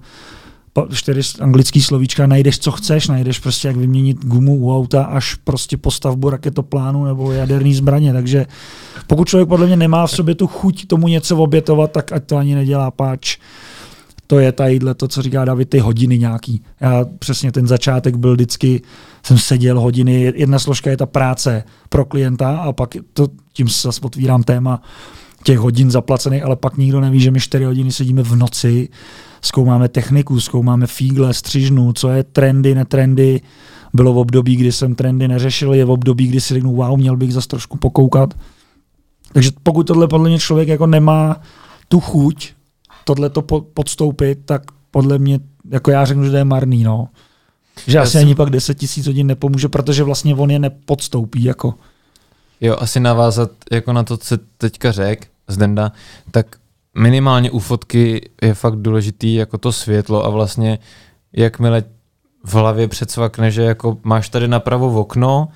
čtyři anglický slovíčka, najdeš, co chceš, najdeš prostě, jak vyměnit gumu u auta, až prostě postavbu raketoplánu nebo jaderný zbraně, takže pokud člověk podle mě nemá v sobě tu chuť tomu něco obětovat, tak ať to ani nedělá páč. To je tadyhle to, co říká David, ty hodiny nějaký. Já přesně ten začátek byl vždycky, jsem seděl hodiny, jedna složka je ta práce pro klienta a pak to, tím se zase otvírám téma těch hodin zaplacených, ale pak nikdo neví, že my 4 hodiny sedíme v noci, zkoumáme techniku, zkoumáme fígle, střižnu, co je trendy, netrendy. Bylo v období, kdy jsem trendy neřešil, je v období, kdy si řeknu, wow, měl bych zase trošku pokoukat. Takže pokud tohle podle mě člověk jako nemá tu chuť tohle to podstoupit, tak podle mě, jako já řeknu, že to je marný, no. Že já asi jsem... ani pak 10 tisíc hodin nepomůže, protože vlastně on je nepodstoupí, jako. Jo, asi navázat jako na to, co teďka řek, Zdenda, tak minimálně u fotky je fakt důležitý jako to světlo a vlastně jakmile v hlavě předsvakne, že jako máš tady napravo v okno,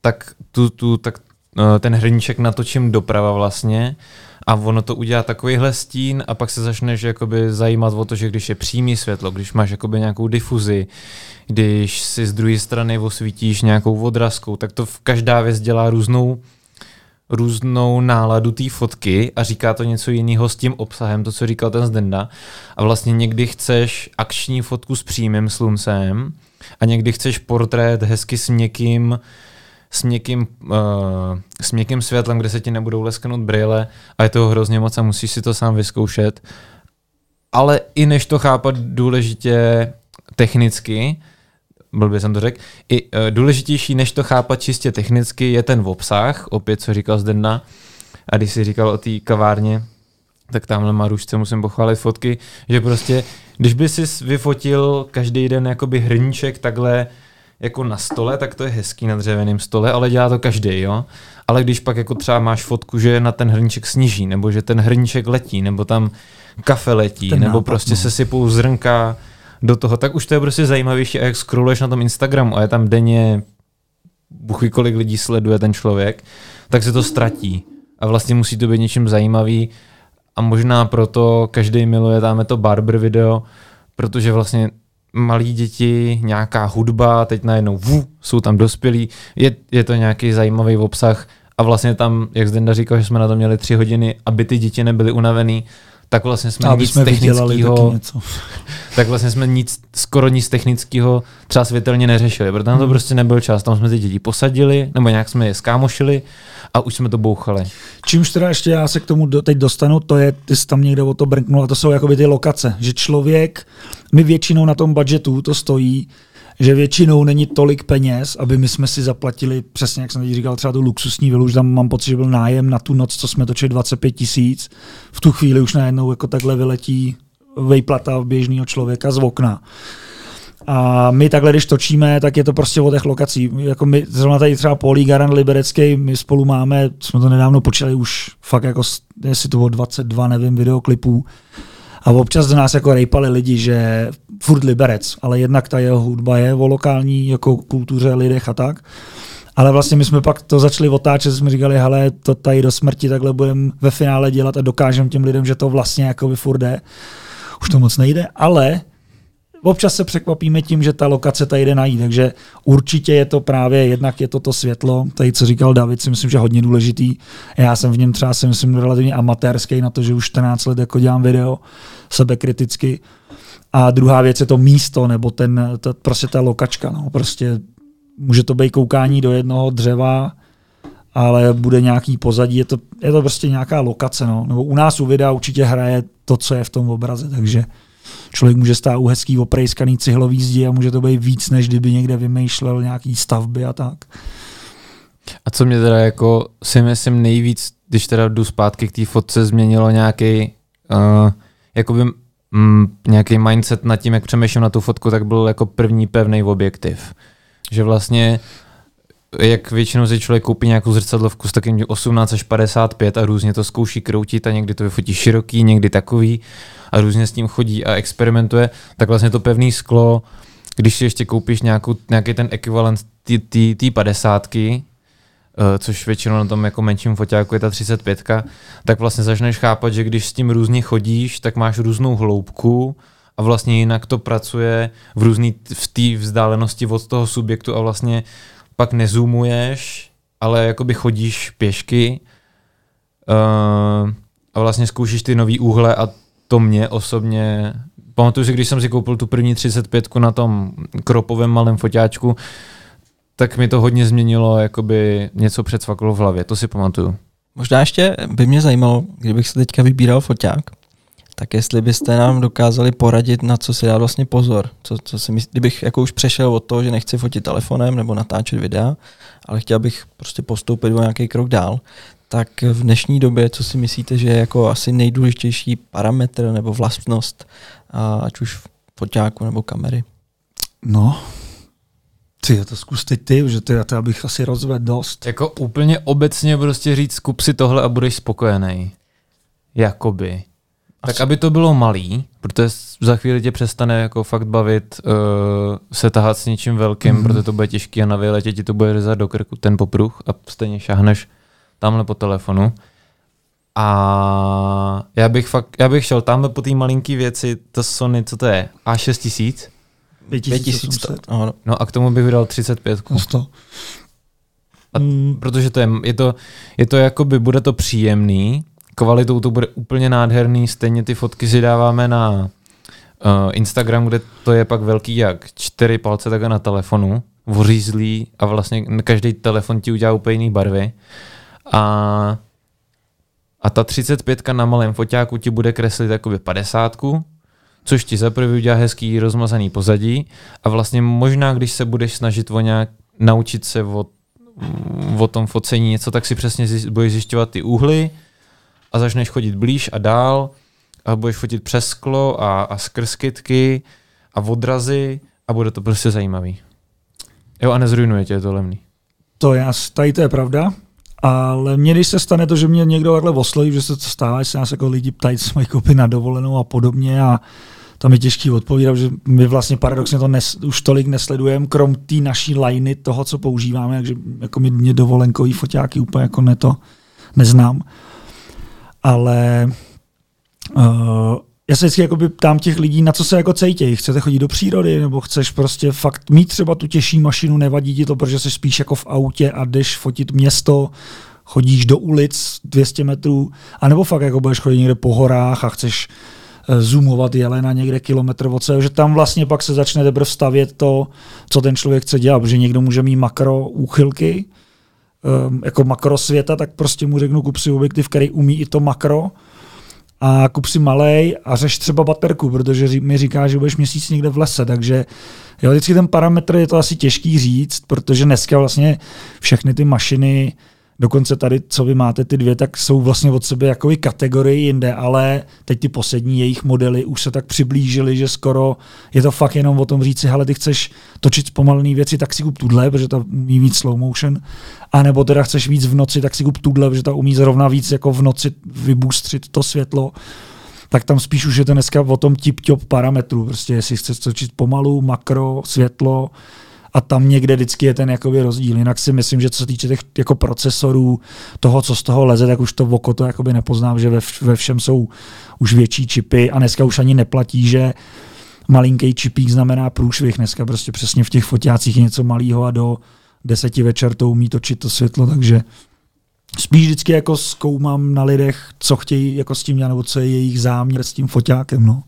tak, tu, tu, tak eh, ten hrníček natočím doprava vlastně a ono to udělá takovýhle stín a pak se začneš jakoby zajímat o to, že když je přímý světlo, když máš jakoby nějakou difuzi, když si z druhé strany osvítíš nějakou odrazkou, tak to v každá věc dělá různou různou náladu té fotky a říká to něco jiného s tím obsahem, to, co říkal ten Zdenda. A vlastně někdy chceš akční fotku s přímým sluncem a někdy chceš portrét hezky s měkkým, s měkkým, uh, s měkkým světlem, kde se ti nebudou lesknout brýle a je to hrozně moc a musíš si to sám vyzkoušet. Ale i než to chápat důležitě technicky, blbě jsem to řekl, i uh, důležitější, než to chápat čistě technicky, je ten obsah, opět co říkal Zdenna, a když si říkal o té kavárně, tak tamhle Marušce musím pochválit fotky, že prostě, když by si vyfotil každý den jakoby hrníček takhle jako na stole, tak to je hezký na dřevěném stole, ale dělá to každý, jo. Ale když pak jako třeba máš fotku, že na ten hrníček sníží, nebo že ten hrníček letí, nebo tam kafe letí, ten nebo nápad, prostě no. se sypou zrnka do toho, tak už to je prostě zajímavější a jak scrolluješ na tom Instagramu a je tam denně buchy kolik lidí sleduje ten člověk, tak se to ztratí. A vlastně musí to být něčím zajímavý. A možná proto každý miluje tam to barber video, protože vlastně malí děti, nějaká hudba, teď najednou vu, jsou tam dospělí, je, je to nějaký zajímavý obsah. A vlastně tam, jak Zdenda říkal, že jsme na to měli tři hodiny, aby ty děti nebyly unavený, tak vlastně jsme Aby nic jsme technického, tak vlastně jsme nic, skoro nic technického třeba světelně neřešili, protože tam to hmm. prostě nebyl čas, tam jsme ty děti posadili, nebo nějak jsme je skámošili a už jsme to bouchali. Čímž teda ještě já se k tomu do, teď dostanu, to je, ty jsi tam někde o to brnknul, a to jsou jakoby ty lokace, že člověk, my většinou na tom budgetu to stojí, že většinou není tolik peněz, aby my jsme si zaplatili, přesně jak jsem teď říkal, třeba tu luxusní vilu, už tam mám pocit, že byl nájem na tu noc, co jsme točili 25 tisíc. V tu chvíli už najednou jako takhle vyletí vejplata běžného člověka z okna. A my takhle, když točíme, tak je to prostě o těch lokací. Jako my, zrovna tady třeba Polí Garan Liberecký, my spolu máme, jsme to nedávno počali už fakt jako, jestli to bylo 22, nevím, videoklipů. A občas do nás jako rejpali lidi, že furt Liberec, ale jednak ta jeho hudba je o lokální jako kultuře, lidech a tak. Ale vlastně my jsme pak to začali otáčet, jsme říkali, hele, to tady do smrti takhle budeme ve finále dělat a dokážeme těm lidem, že to vlastně jako by furt jde. Už to moc nejde, ale občas se překvapíme tím, že ta lokace tady jde najít, takže určitě je to právě, jednak je to to světlo, tady co říkal David, si myslím, že hodně důležitý. Já jsem v něm třeba si myslím relativně amatérský na to, že už 14 let jako dělám video sebekriticky. A druhá věc je to místo, nebo ten, to, prostě ta lokačka. No. Prostě může to být koukání do jednoho dřeva, ale bude nějaký pozadí, je to, je to prostě nějaká lokace. No. Nebo u nás u videa určitě hraje to, co je v tom obraze, takže člověk může stát u hezký oprejskaný cihlový zdi a může to být víc, než kdyby někde vymýšlel nějaký stavby a tak. A co mě teda jako si myslím nejvíc, když teda jdu zpátky k té fotce, změnilo nějaký uh, jakoby mm, nějaký mindset nad tím, jak přemýšlím na tu fotku, tak byl jako první pevný objektiv. Že vlastně jak většinou si člověk koupí nějakou zrcadlovku s takým 18 až 55 a různě to zkouší kroutit a někdy to vyfotí široký, někdy takový a různě s tím chodí a experimentuje, tak vlastně to pevný sklo, když si ještě koupíš nějakou, nějaký ten ekvivalent té padesátky, Uh, což většinou na tom jako menším foťáku je ta 35, tak vlastně začneš chápat, že když s tím různě chodíš, tak máš různou hloubku a vlastně jinak to pracuje v různý, v té vzdálenosti od toho subjektu a vlastně pak nezumuješ, ale jakoby chodíš pěšky uh, a vlastně zkoušíš ty nový úhle a to mě osobně, pamatuju si, když jsem si koupil tu první 35 na tom kropovém malém foťáčku, tak mi to hodně změnilo, jakoby něco předsvaklo v hlavě, to si pamatuju. Možná ještě by mě zajímalo, kdybych se teďka vybíral foťák, tak jestli byste nám dokázali poradit, na co si dát vlastně pozor. Co, co si myslí, kdybych jako už přešel od toho, že nechci fotit telefonem nebo natáčet videa, ale chtěl bych prostě postoupit o nějaký krok dál, tak v dnešní době, co si myslíte, že je jako asi nejdůležitější parametr nebo vlastnost, ať už foťáku nebo kamery? No, ty, to zkus teď ty, že to, já to bych asi rozvedl dost. Jako úplně obecně prostě říct, kup si tohle a budeš spokojený. Jakoby. Tak aby to bylo malý, protože za chvíli tě přestane jako fakt bavit uh, se tahat s něčím velkým, mm-hmm. protože to bude těžký a na výletě ti to bude řezat do krku ten popruh a stejně šáhneš tamhle po telefonu. A já bych fakt, já bych šel tamhle po té malinký věci, to Sony, co to je? A6000? 5800. No a k tomu bych vydal 35. 100. A, mm. Protože to je, je to, je to jakoby, bude to příjemný, kvalitou to bude úplně nádherný, stejně ty fotky si dáváme na uh, Instagram, kde to je pak velký jak čtyři palce takhle na telefonu, vořízlý a vlastně každý telefon ti udělá úplně jiný barvy. A, a ta 35 na malém foťáku ti bude kreslit jakoby 50, což ti za prvý udělá hezký rozmazaný pozadí a vlastně možná, když se budeš snažit o nějak naučit se o, o tom focení něco, tak si přesně zjiš, budeš zjišťovat ty úhly a začneš chodit blíž a dál a budeš fotit přes sklo a, a skrz kytky a odrazy a bude to prostě zajímavý. Jo a nezrujnuje tě, to lemný. To já, tady to je pravda, ale mně, když se stane to, že mě někdo takhle osloví, že se to stává, že se nás jako lidi ptají, co mají koupit na dovolenou a podobně a tam je těžký odpovídat, že my vlastně paradoxně to nes, už tolik nesledujeme, krom té naší liny, toho, co používáme, takže jako mě, mě dovolenkový foťáky úplně jako ne to neznám. Ale uh, já se vždycky jakoby ptám těch lidí, na co se jako cejtějí. Chcete chodit do přírody, nebo chceš prostě fakt mít třeba tu těžší mašinu, nevadí ti to, protože jsi spíš jako v autě a jdeš fotit město, chodíš do ulic 200 metrů, anebo fakt jako budeš chodit někde po horách a chceš Eh, zoomovat jelena někde kilometr od sebe, že tam vlastně pak se začne teprve stavět to, co ten člověk chce dělat, protože někdo může mít makro úchylky, um, jako makro světa, tak prostě mu řeknu, kup si objektiv, který umí i to makro, a kup si malej a řeš třeba baterku, protože mi říká, že budeš měsíc někde v lese, takže jo, vždycky ten parametr je to asi těžký říct, protože dneska vlastně všechny ty mašiny Dokonce tady, co vy máte ty dvě, tak jsou vlastně od sebe jako kategorii jinde, ale teď ty poslední jejich modely už se tak přiblížily, že skoro je to fakt jenom o tom říci, hele, ty chceš točit zpomalené věci, tak si kup tuhle, protože ta umí víc slow motion, a nebo teda chceš víc v noci, tak si kup tuhle, protože ta umí zrovna víc jako v noci vybůstřit to světlo. Tak tam spíš už je to dneska o tom tip-top parametru, prostě jestli chceš točit pomalu, makro, světlo, a tam někde vždycky je ten jakoby rozdíl. Jinak si myslím, že co se týče těch jako procesorů, toho, co z toho leze, tak už to v oko to jakoby nepoznám, že ve, ve všem jsou už větší čipy a dneska už ani neplatí, že malinký čipík znamená průšvih. Dneska prostě přesně v těch fotácích něco malého a do deseti večer to umí točit to světlo, takže spíš vždycky jako zkoumám na lidech, co chtějí jako s tím dělat, nebo co je jejich záměr s tím foťákem. No.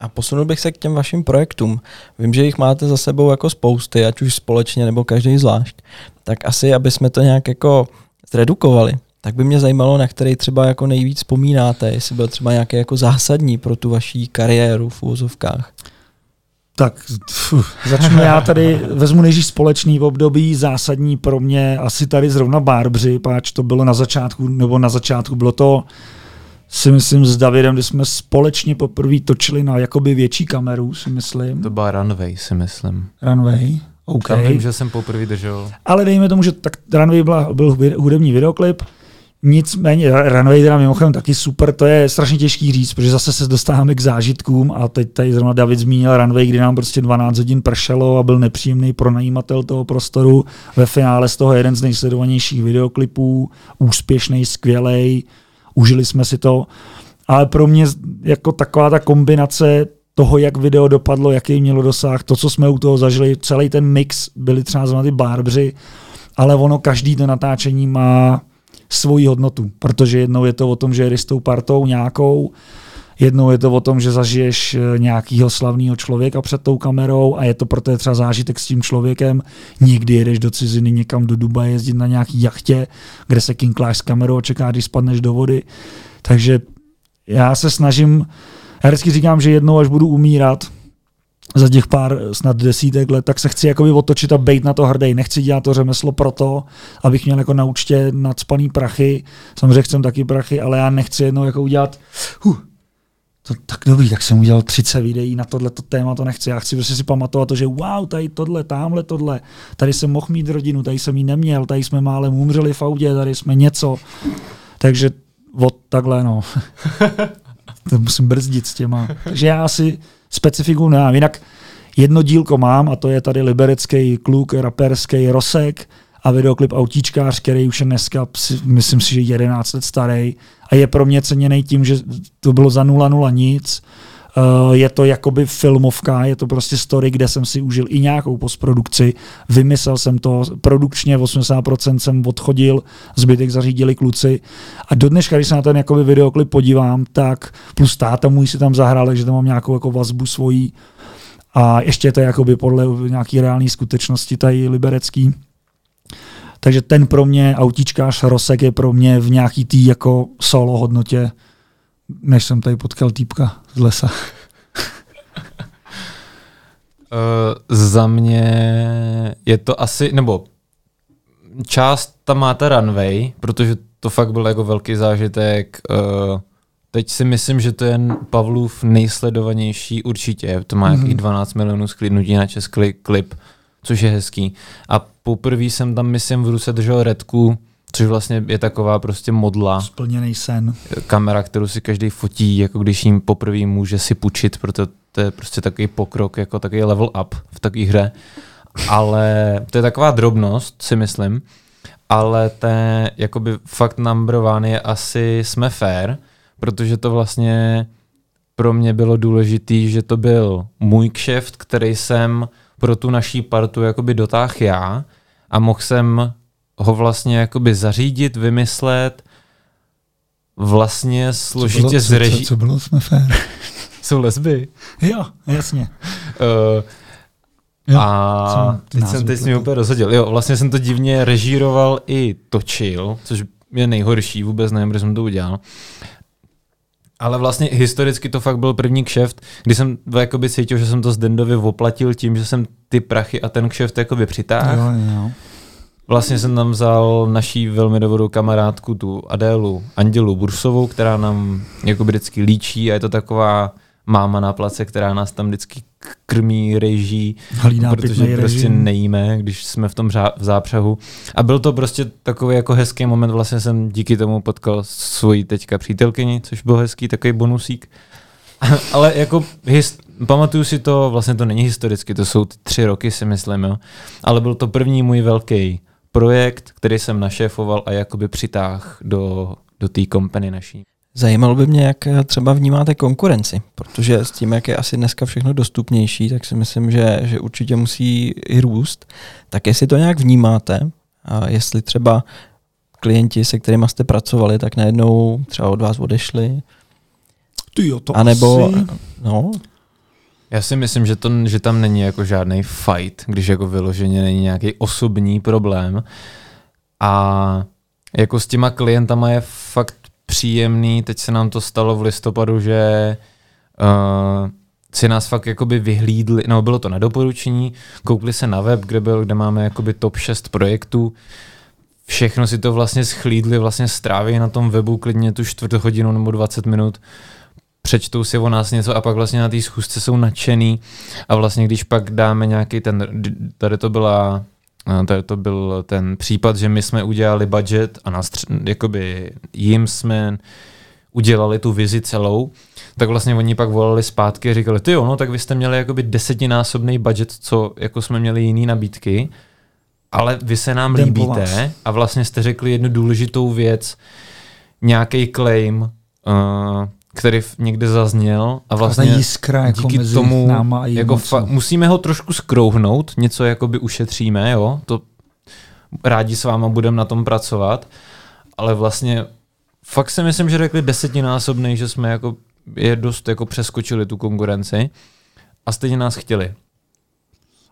A posunul bych se k těm vašim projektům. Vím, že jich máte za sebou jako spousty, ať už společně nebo každý zvlášť. Tak asi, aby jsme to nějak jako zredukovali, tak by mě zajímalo, na který třeba jako nejvíc vzpomínáte, jestli byl třeba nějaký jako zásadní pro tu vaší kariéru v úzovkách. Tak fuh, začnu já tady, vezmu nejdřív společný v období, zásadní pro mě asi tady zrovna Barbři, páč to bylo na začátku, nebo na začátku bylo to si myslím s Davidem, kdy jsme společně poprvé točili na jakoby větší kameru, si myslím. To byla Runway, si myslím. Runway, OK. Tam vím, že jsem poprvé držel. Ale dejme tomu, že tak Runway byla, byl hudební videoklip, Nicméně Runway teda mimochodem taky super, to je strašně těžký říct, protože zase se dostáváme k zážitkům a teď tady zrovna David zmínil Runway, kdy nám prostě 12 hodin pršelo a byl nepříjemný pronajímatel toho prostoru. Ve finále z toho jeden z nejsledovanějších videoklipů, úspěšný, skvělej, užili jsme si to, ale pro mě jako taková ta kombinace toho, jak video dopadlo, jaký mělo dosah, to, co jsme u toho zažili, celý ten mix, byli třeba ty barbři, ale ono každý to natáčení má svoji hodnotu, protože jednou je to o tom, že jdeš s tou partou nějakou, jednou je to o tom, že zažiješ eh, nějakýho slavného člověka před tou kamerou a je to pro tebe třeba zážitek s tím člověkem. Někdy jedeš do ciziny někam do Dubaje jezdit na nějaký jachtě, kde se kinkláš s kamerou a čeká, když spadneš do vody. Takže já se snažím, já vždycky říkám, že jednou, až budu umírat, za těch pár snad desítek let, tak se chci jakoby otočit a bejt na to hrdej. Nechci dělat to řemeslo proto, abych měl jako na účtě nadspaný prachy. Samozřejmě chcem taky prachy, ale já nechci jednou jako udělat huh, to, tak dobrý, tak jsem udělal 30 videí na tohle téma, to nechci. Já chci prostě si pamatovat to, že wow, tady tohle, tamhle tohle, tady jsem mohl mít rodinu, tady jsem ji neměl, tady jsme málem umřeli v autě, tady jsme něco. Takže od takhle, no. to musím brzdit s těma. Takže já asi specifiku nemám. Jinak jedno dílko mám a to je tady liberecký kluk, raperský Rosek a videoklip Autíčkář, který už je dneska, myslím si, že 11 let starý a je pro mě ceněný tím, že to bylo za 0-0 nic. Uh, je to jakoby filmovka, je to prostě story, kde jsem si užil i nějakou postprodukci, vymyslel jsem to, produkčně 80% jsem odchodil, zbytek zařídili kluci a do dneška, když se na ten jakoby videoklip podívám, tak plus táta můj si tam zahrál, takže tam mám nějakou jako vazbu svojí a ještě je to jakoby podle nějaký reální skutečnosti tady liberecký. Takže ten pro mě, autíčkář Rosek je pro mě v nějaký tý jako solo hodnotě, než jsem tady potkal týpka z lesa. Uh, za mě je to asi, nebo část tam má ta runway, protože to fakt byl jako velký zážitek. Uh, teď si myslím, že to je Pavlův nejsledovanější určitě. To má mm-hmm. jakých 12 milionů sklidnutí na český klip, což je hezký. A poprvé jsem tam, myslím, v ruce držel redku, což vlastně je taková prostě modla. Splněný sen. Kamera, kterou si každý fotí, jako když jim poprvé může si půjčit, protože to je prostě takový pokrok, jako takový level up v takové hře. Ale to je taková drobnost, si myslím. Ale ten jakoby fakt number one je asi jsme fair, protože to vlastně pro mě bylo důležitý, že to byl můj kšeft, který jsem pro tu naší partu jakoby dotáh já a mohl jsem ho vlastně jakoby zařídit, vymyslet, vlastně složitě. Co, co, co bylo jsme fér? Jsou lesby? Jo, jasně. Uh, Jo, a teď jsem teď mě úplně rozhodil. Jo, vlastně jsem to divně režíroval i točil, což je nejhorší, vůbec nevím, kde jsem to udělal. Ale vlastně historicky to fakt byl první kšeft, kdy jsem jakoby cítil, že jsem to z Dendovi oplatil tím, že jsem ty prachy a ten kšeft jakoby přitáhl. Jo, jo. Vlastně jsem tam vzal naší velmi dobrou kamarádku, tu Adélu Andělu Bursovou, která nám jako vždycky líčí a je to taková máma na place, která nás tam vždycky krmí, reží, Hlídá protože prostě režim. nejíme, když jsme v tom řá- v zápřehu. A byl to prostě takový jako hezký moment, vlastně jsem díky tomu potkal svoji teďka přítelkyni, což byl hezký takový bonusík. Ale jako his, pamatuju si to, vlastně to není historicky, to jsou tři roky si myslím, jo. Ale byl to první můj velký projekt, který jsem našéfoval a jakoby přitáh do, do té kompany naší. Zajímalo by mě, jak třeba vnímáte konkurenci, protože s tím, jak je asi dneska všechno dostupnější, tak si myslím, že, že určitě musí i růst. Tak jestli to nějak vnímáte, a jestli třeba klienti, se kterými jste pracovali, tak najednou třeba od vás odešli, ty jo, to a nebo, asi... no, já si myslím, že, to, že tam není jako žádný fight, když jako vyloženě není nějaký osobní problém. A jako s těma klientama je fakt příjemný, teď se nám to stalo v listopadu, že uh, si nás fakt jakoby vyhlídli, no bylo to na doporučení, koukli se na web, kde byl, kde máme jakoby top 6 projektů, všechno si to vlastně schlídli, vlastně stráví na tom webu klidně tu čtvrt hodinu nebo 20 minut, přečtou si o nás něco a pak vlastně na té schůzce jsou nadšený. A vlastně když pak dáme nějaký ten, tady to byla Tady to byl ten případ, že my jsme udělali budget a nás, jakoby jim jsme udělali tu vizi celou, tak vlastně oni pak volali zpátky a říkali, ty jo, no tak vy jste měli jakoby desetinásobný budget, co jako jsme měli jiný nabídky, ale vy se nám líbíte a vlastně jste řekli jednu důležitou věc, nějaký claim, uh, který někde zazněl a vlastně a jiskra jako díky mezi tomu náma a jako fa- musíme ho trošku skrouhnout, něco jakoby ušetříme, jo, to rádi s váma budeme na tom pracovat, ale vlastně fakt si myslím, že řekli desetinásobný, že jsme jako je dost jako přeskočili tu konkurenci a stejně nás chtěli.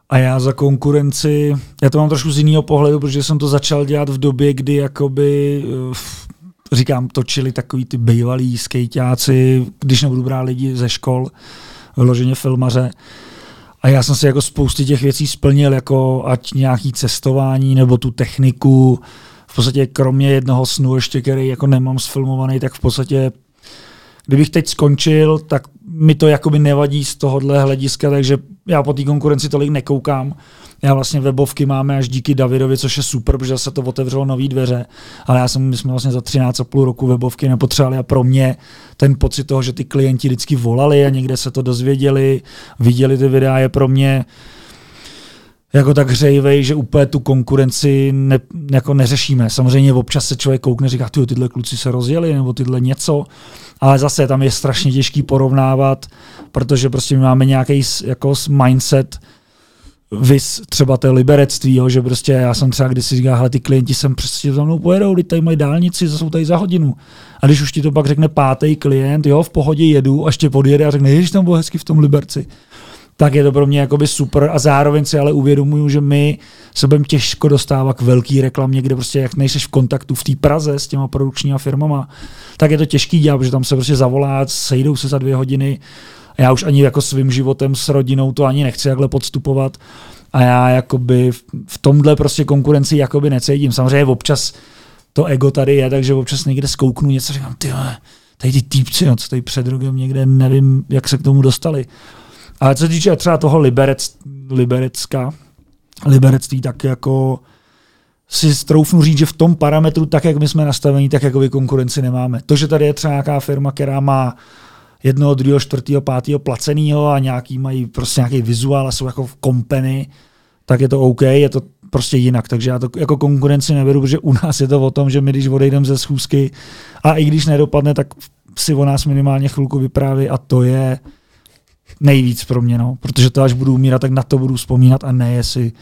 A já za konkurenci, já to mám trošku z jiného pohledu, protože jsem to začal dělat v době, kdy jakoby, uh, říkám, točili takový ty bývalí skejťáci, když nebudu brát lidi ze škol, vyloženě filmaře. A já jsem si jako spousty těch věcí splnil, jako ať nějaký cestování nebo tu techniku, v podstatě kromě jednoho snu ještě, který jako nemám sfilmovaný, tak v podstatě kdybych teď skončil, tak mi to jakoby nevadí z tohohle hlediska, takže já po té konkurenci tolik nekoukám. Já vlastně webovky máme až díky Davidovi, což je super, protože se to otevřelo nové dveře, ale já jsem, my jsme vlastně za 13,5 roku webovky nepotřebovali a pro mě ten pocit toho, že ty klienti vždycky volali a někde se to dozvěděli, viděli ty videa, je pro mě jako tak hřejivej, že úplně tu konkurenci ne, jako neřešíme. Samozřejmě občas se člověk koukne, říká, ty tyhle kluci se rozjeli, nebo tyhle něco, ale zase tam je strašně těžký porovnávat, protože prostě my máme nějaký jako mindset, vys třeba to liberectví, jo, že prostě já jsem třeba kdysi říkal, hele, ty klienti sem prostě za mnou pojedou, teď tady mají dálnici, jsou tady za hodinu. A když už ti to pak řekne pátý klient, jo, v pohodě jedu, a ještě podjede a řekne, ježiš, tam bylo hezky v tom Liberci tak je to pro mě jakoby super a zároveň si ale uvědomuju, že my se budeme těžko dostávat k velký reklamě, kde prostě jak nejseš v kontaktu v té Praze s těma produkčníma firmama, tak je to těžký dělat, protože tam se prostě zavolá, sejdou se za dvě hodiny a já už ani jako svým životem s rodinou to ani nechci takhle podstupovat a já jakoby v tomhle prostě konkurenci jakoby necítím. Samozřejmě občas to ego tady je, takže občas někde zkouknu něco, říkám, ty tady ty týpci, no, co tady před rokem někde, nevím, jak se k tomu dostali. Ale co se týče třeba toho Liberec, Liberecka, Liberectví, tak jako si stroufnu říct, že v tom parametru, tak jak my jsme nastavení, tak jako vy konkurenci nemáme. To, že tady je třeba nějaká firma, která má jednoho, druhého, čtvrtého, pátého placenýho a nějaký mají prostě nějaký vizuál a jsou jako v kompany, tak je to OK, je to prostě jinak. Takže já to jako konkurenci neberu, protože u nás je to o tom, že my když odejdeme ze schůzky a i když nedopadne, tak si o nás minimálně chvilku vypráví a to je nejvíc pro mě, no, protože to až budu umírat, tak na to budu vzpomínat a ne, jestli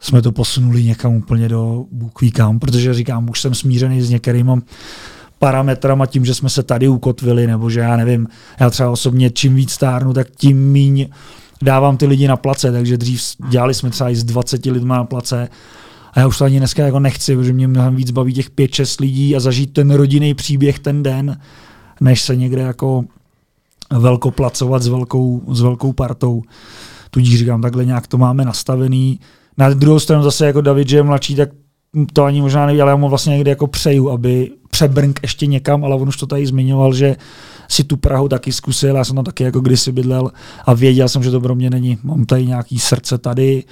jsme to posunuli někam úplně do bůh kam, protože říkám, už jsem smířený s některými parametrama tím, že jsme se tady ukotvili, nebo že já nevím, já třeba osobně čím víc stárnu, tak tím míň dávám ty lidi na place, takže dřív dělali jsme třeba i s 20 lidma na place. A já už to ani dneska jako nechci, protože mě mnohem víc baví těch 5-6 lidí a zažít ten rodinný příběh ten den, než se někde jako velkoplacovat s velkou, s velkou partou. Tudíž říkám, takhle nějak to máme nastavený. Na druhou stranu zase jako David, že je mladší, tak to ani možná neví, ale já mu vlastně někde jako přeju, aby přebrnk ještě někam, ale on už to tady zmiňoval, že si tu Prahu taky zkusil, já jsem tam taky jako kdysi bydlel a věděl jsem, že to pro mě není. Mám tady nějaký srdce tady,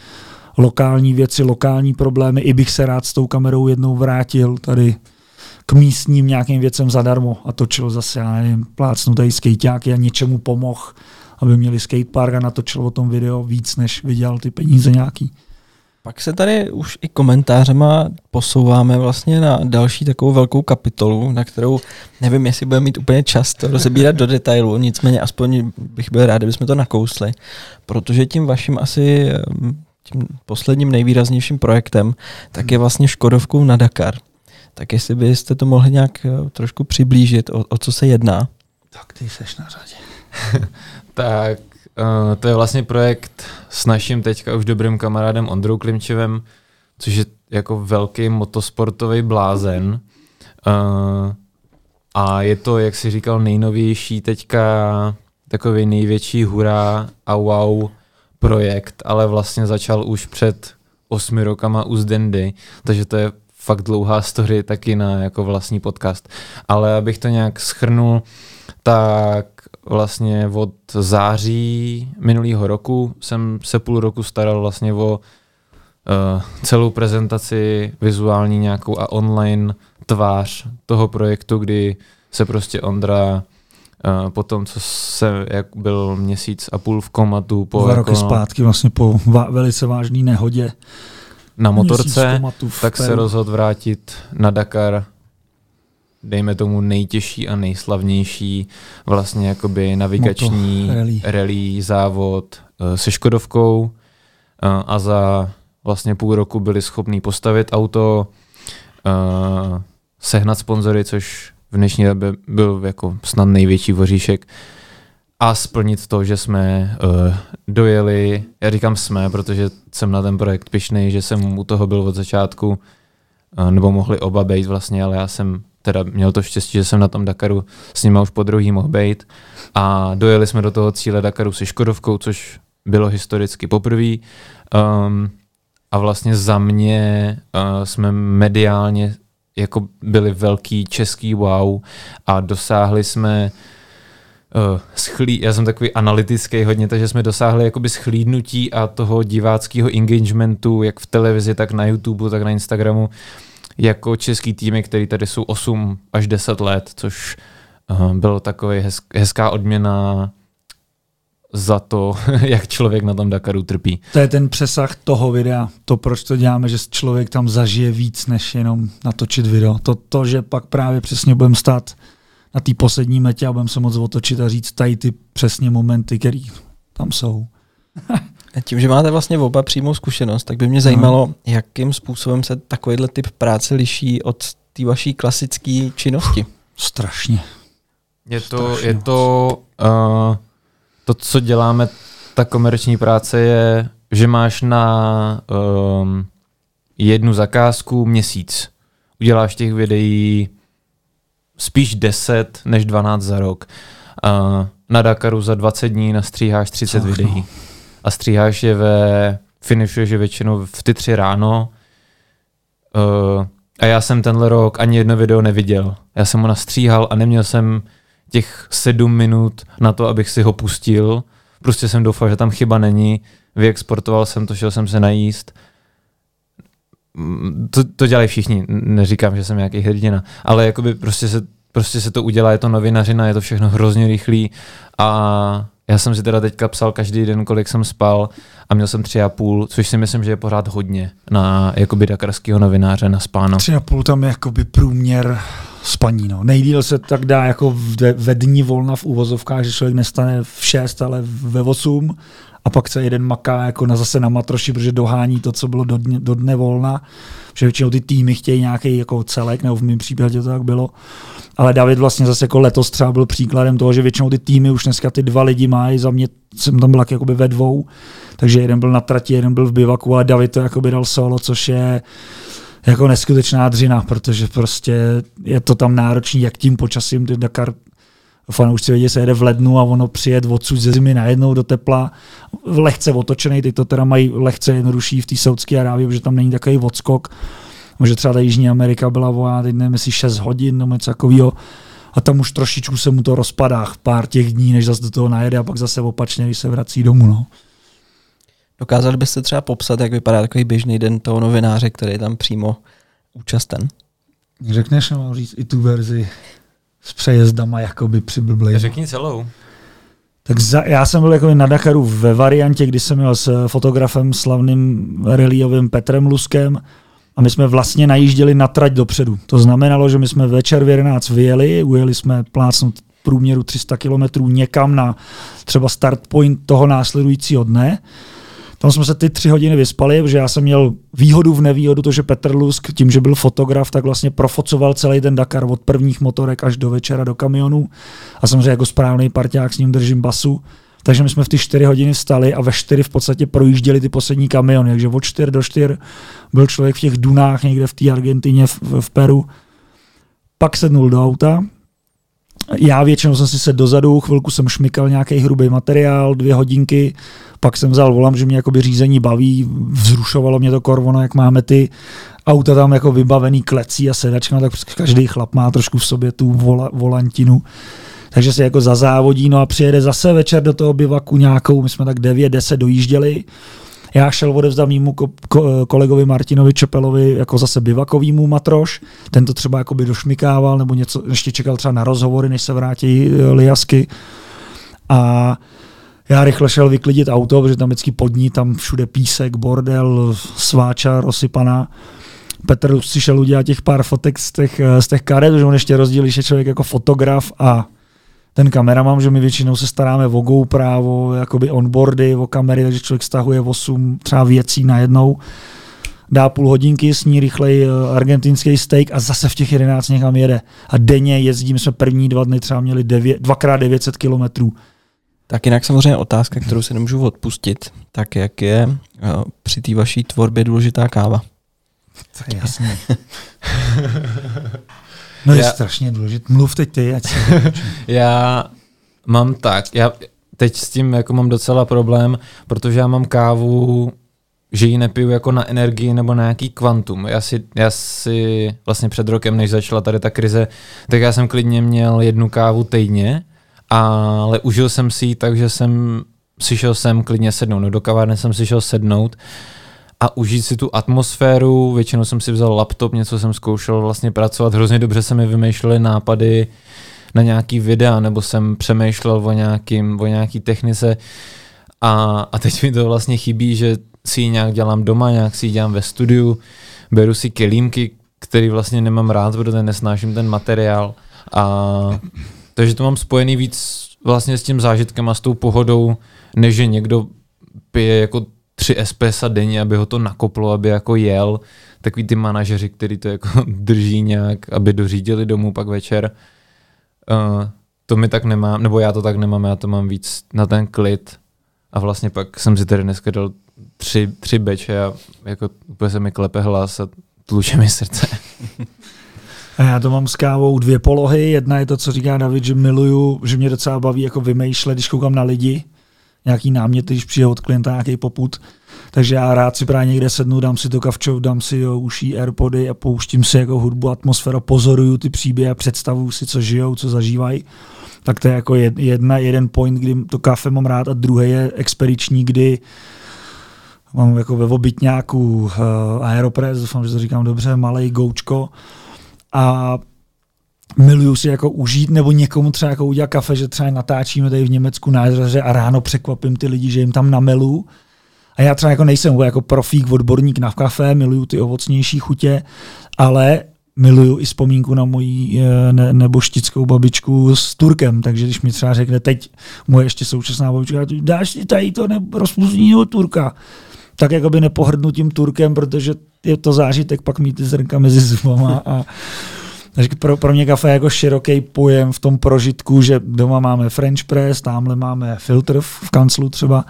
lokální věci, lokální problémy, i bych se rád s tou kamerou jednou vrátil tady k místním nějakým věcem zadarmo a točil zase, já nevím, plácnutý skejťáky a něčemu pomohl, aby měli skatepark a natočil o tom video víc, než vydělal ty peníze nějaký. Pak se tady už i komentářema posouváme vlastně na další takovou velkou kapitolu, na kterou nevím, jestli budeme mít úplně čas to rozebírat do detailu, nicméně aspoň bych byl rád, kdybychom to nakousli, protože tím vaším asi tím posledním nejvýraznějším projektem, tak je vlastně Škodovkou na Dakar. Tak jestli byste to mohli nějak eh, trošku přiblížit, o, o co se jedná? Tak ty seš na řadě. tak uh, to je vlastně projekt s naším teďka už dobrým kamarádem Ondrou Klimčevem, což je jako velký motosportový blázen. Uh, a je to, jak si říkal, nejnovější teďka takový největší hurá a wow projekt, ale vlastně začal už před osmi rokama u Zdendy, takže to je fakt dlouhá story taky na jako vlastní podcast. Ale abych to nějak schrnul, tak vlastně od září minulého roku jsem se půl roku staral vlastně o uh, celou prezentaci vizuální nějakou a online tvář toho projektu, kdy se prostě Ondra Uh, po tom, co se jak byl měsíc a půl v komatu. Po Dva jako, roky zpátky, vlastně po velice vážné nehodě, na motorce, tak se rozhodl vrátit na Dakar. Dejme tomu nejtěžší a nejslavnější vlastně jakoby navigační Moto, rally. rally závod uh, se Škodovkou uh, a za vlastně půl roku byli schopní postavit auto, uh, sehnat sponzory, což v dnešní době byl jako snad největší voříšek a splnit to, že jsme uh, dojeli, já říkám jsme, protože jsem na ten projekt pišnej, že jsem u toho byl od začátku, uh, nebo mohli oba být vlastně, ale já jsem teda měl to štěstí, že jsem na tom Dakaru s nimi už po druhý mohl být a dojeli jsme do toho cíle Dakaru se Škodovkou, což bylo historicky poprvé. Um, a vlastně za mě uh, jsme mediálně jako byli velký český wow a dosáhli jsme uh, schlí, já jsem takový analytický hodně, takže jsme dosáhli jakoby schlídnutí a toho diváckého engagementu, jak v televizi, tak na YouTube, tak na Instagramu, jako český týmy, který tady jsou 8 až 10 let, což uh, bylo takový hez, hezká odměna za to, jak člověk na tom Dakaru trpí. To je ten přesah toho videa. To, proč to děláme, že člověk tam zažije víc, než jenom natočit video. To, to že pak právě přesně budeme stát na té poslední metě a budeme se moc otočit a říct tady ty přesně momenty, které tam jsou. Tím, že máte vlastně oba přímou zkušenost, tak by mě zajímalo, no. jakým způsobem se takovýhle typ práce liší od té vaší klasické činnosti. Strašně. Je to, Strašně je to uh, to, co děláme, ta komerční práce je, že máš na um, jednu zakázku měsíc. Uděláš těch videí spíš 10 než 12 za rok. Uh, na Dakaru za 20 dní nastříháš 30 Ach, videí. No. A stříháš je ve, finišuješ je většinou v ty tři ráno. Uh, a já jsem tenhle rok ani jedno video neviděl. Já jsem ho nastříhal a neměl jsem těch sedm minut na to, abych si ho pustil. Prostě jsem doufal, že tam chyba není. Vyexportoval jsem to, šel jsem se najíst. To, to dělají všichni, neříkám, že jsem nějaký hrdina, ale jakoby prostě se, prostě se to udělá, je to novinařina, je to všechno hrozně rychlý a já jsem si teda teďka psal každý den, kolik jsem spal a měl jsem tři a půl, což si myslím, že je pořád hodně na jakoby dakarského novináře na spáno. Tři a půl tam je jakoby průměr spaní. No. Nejdíl se tak dá jako ve, ve dní volna v úvozovkách, že člověk nestane v 6, ale ve 8 a pak se jeden maká jako na zase na matroši, protože dohání to, co bylo do dne, do dne volna, že většinou ty týmy chtějí nějaký jako celek, nebo v mém případě to tak bylo. Ale David vlastně zase jako letos třeba byl příkladem toho, že většinou ty týmy už dneska ty dva lidi mají, za mě jsem tam byl jakoby ve dvou, takže jeden byl na trati, jeden byl v bivaku, ale David to jakoby dal solo, což je jako neskutečná dřina, protože prostě je to tam náročný, jak tím počasím, ty Dakar fanoušci vědí, se jede v lednu a ono přijet odsud ze zimy najednou do tepla, lehce otočený, ty to teda mají lehce jednodušší v té Saudské Arábii, protože tam není takový odskok, že třeba ta Jižní Amerika byla volá, teď nevím, jestli 6 hodin nebo něco takového, a tam už trošičku se mu to rozpadá v pár těch dní, než zase do toho najede a pak zase opačně, když se vrací domů. No. Dokázali byste třeba popsat, jak vypadá takový běžný den toho novináře, který je tam přímo účasten? Řekneš, mám říct i tu verzi s přejezdama jakoby přiblblej. Řekni celou. Tak za, já jsem byl jako na Dakaru ve variantě, kdy jsem měl s fotografem slavným reliovým Petrem Luskem a my jsme vlastně najížděli na trať dopředu. To znamenalo, že my jsme večer v 11 vyjeli, ujeli jsme plácnout průměru 300 km někam na třeba start point toho následujícího dne tam jsme se ty tři hodiny vyspali, protože já jsem měl výhodu v nevýhodu, to, že Petr Lusk, tím, že byl fotograf, tak vlastně profocoval celý ten Dakar od prvních motorek až do večera do kamionů. A samozřejmě jako správný parťák s ním držím basu. Takže my jsme v ty čtyři hodiny vstali a ve čtyři v podstatě projížděli ty poslední kamiony. Takže od čtyř do čtyř byl člověk v těch dunách někde v té Argentině, v, v Peru. Pak sednul do auta, já většinou jsem si se dozadu, chvilku jsem šmykal nějaký hrubý materiál, dvě hodinky, pak jsem vzal volam, že mě jakoby řízení baví, vzrušovalo mě to korvono, jak máme ty auta tam jako vybavený klecí a sedačka, tak každý chlap má trošku v sobě tu vola, volantinu. Takže se jako zazávodí, no a přijede zase večer do toho bivaku nějakou, my jsme tak 9-10 dojížděli, já šel odevzdat mýmu ko- ko- kolegovi Martinovi Čepelovi jako zase bivakovýmu matroš, ten to třeba jakoby došmikával nebo něco, ještě čekal třeba na rozhovory, než se vrátí e, Liasky. A já rychle šel vyklidit auto, protože tam vždycky pod ní, tam všude písek, bordel, sváča rozsypaná. Petr si šel udělat těch pár fotek z těch, eh, z těch karet, že on ještě rozdělí, že člověk jako fotograf a ten kameraman, že my většinou se staráme o GoPro, jakoby onboardy, o kamery, takže člověk stahuje 8 třeba věcí najednou, dá půl hodinky, sní rychlej eh, argentinský steak a zase v těch 11 někam jede. A denně jezdíme, jsme první dva dny třeba měli 9, dvakrát 900 kilometrů. Tak jinak samozřejmě otázka, kterou si nemůžu odpustit, tak jak je uh, při té vaší tvorbě důležitá káva? To je jasně. no je já, strašně důležité. Mluv teď ty, ať Já mám tak, já teď s tím jako mám docela problém, protože já mám kávu že ji nepiju jako na energii nebo na nějaký kvantum. Já si, já si vlastně před rokem, než začala tady ta krize, tak já jsem klidně měl jednu kávu týdně, ale užil jsem si ji tak, že jsem si šel sem klidně sednout. No do kavárny jsem si šel sednout a užít si tu atmosféru. Většinou jsem si vzal laptop, něco jsem zkoušel vlastně pracovat. Hrozně dobře se mi vymýšlely nápady na nějaký videa, nebo jsem přemýšlel o, nějakým, o nějaký technice. A, a teď mi to vlastně chybí, že si ji nějak dělám doma, nějak si ji dělám ve studiu, beru si kelímky, který vlastně nemám rád, protože nesnáším ten materiál. A takže to mám spojený víc vlastně s tím zážitkem a s tou pohodou, než že někdo pije jako tři espressa denně, aby ho to nakoplo, aby jako jel. Takový ty manažeři, který to jako drží nějak, aby dořídili domů pak večer. Uh, to mi tak nemám, nebo já to tak nemám, já to mám víc na ten klid. A vlastně pak jsem si tady dneska dal tři, tři beče a jako úplně se mi klepe hlas a tluče mi srdce. A já to mám s kávou dvě polohy. Jedna je to, co říká David, že miluju, že mě docela baví jako vymýšlet, když koukám na lidi, nějaký námět, když přijde od klienta nějaký poput. Takže já rád si právě někde sednu, dám si to kavčov, dám si jo, uší Airpody a pouštím si jako hudbu, atmosféru, pozoruju ty příběhy a představuju si, co žijou, co zažívají. Tak to je jako jedna, jeden point, kdy to kafe mám rád a druhý je expediční, kdy mám jako ve obytňáku uh, Aeropress, doufám, že to říkám dobře, malý goučko a miluju si jako užít, nebo někomu třeba jako udělat kafe, že třeba natáčíme tady v Německu jezeře a ráno překvapím ty lidi, že jim tam namelu. A já třeba jako nejsem jako profík, odborník na kafe, miluju ty ovocnější chutě, ale miluju i vzpomínku na moji eh, ne, neboštickou babičku s Turkem, takže když mi třeba řekne teď moje ještě současná babička, dáš si tady to rozpustního Turka, tak jakoby nepohrdnu tím Turkem, protože je to zážitek pak mít ty zrnka mezi zubama a takže pro, pro mě kafe je jako široký pojem v tom prožitku, že doma máme French press, tamhle máme filtr v kanclu třeba,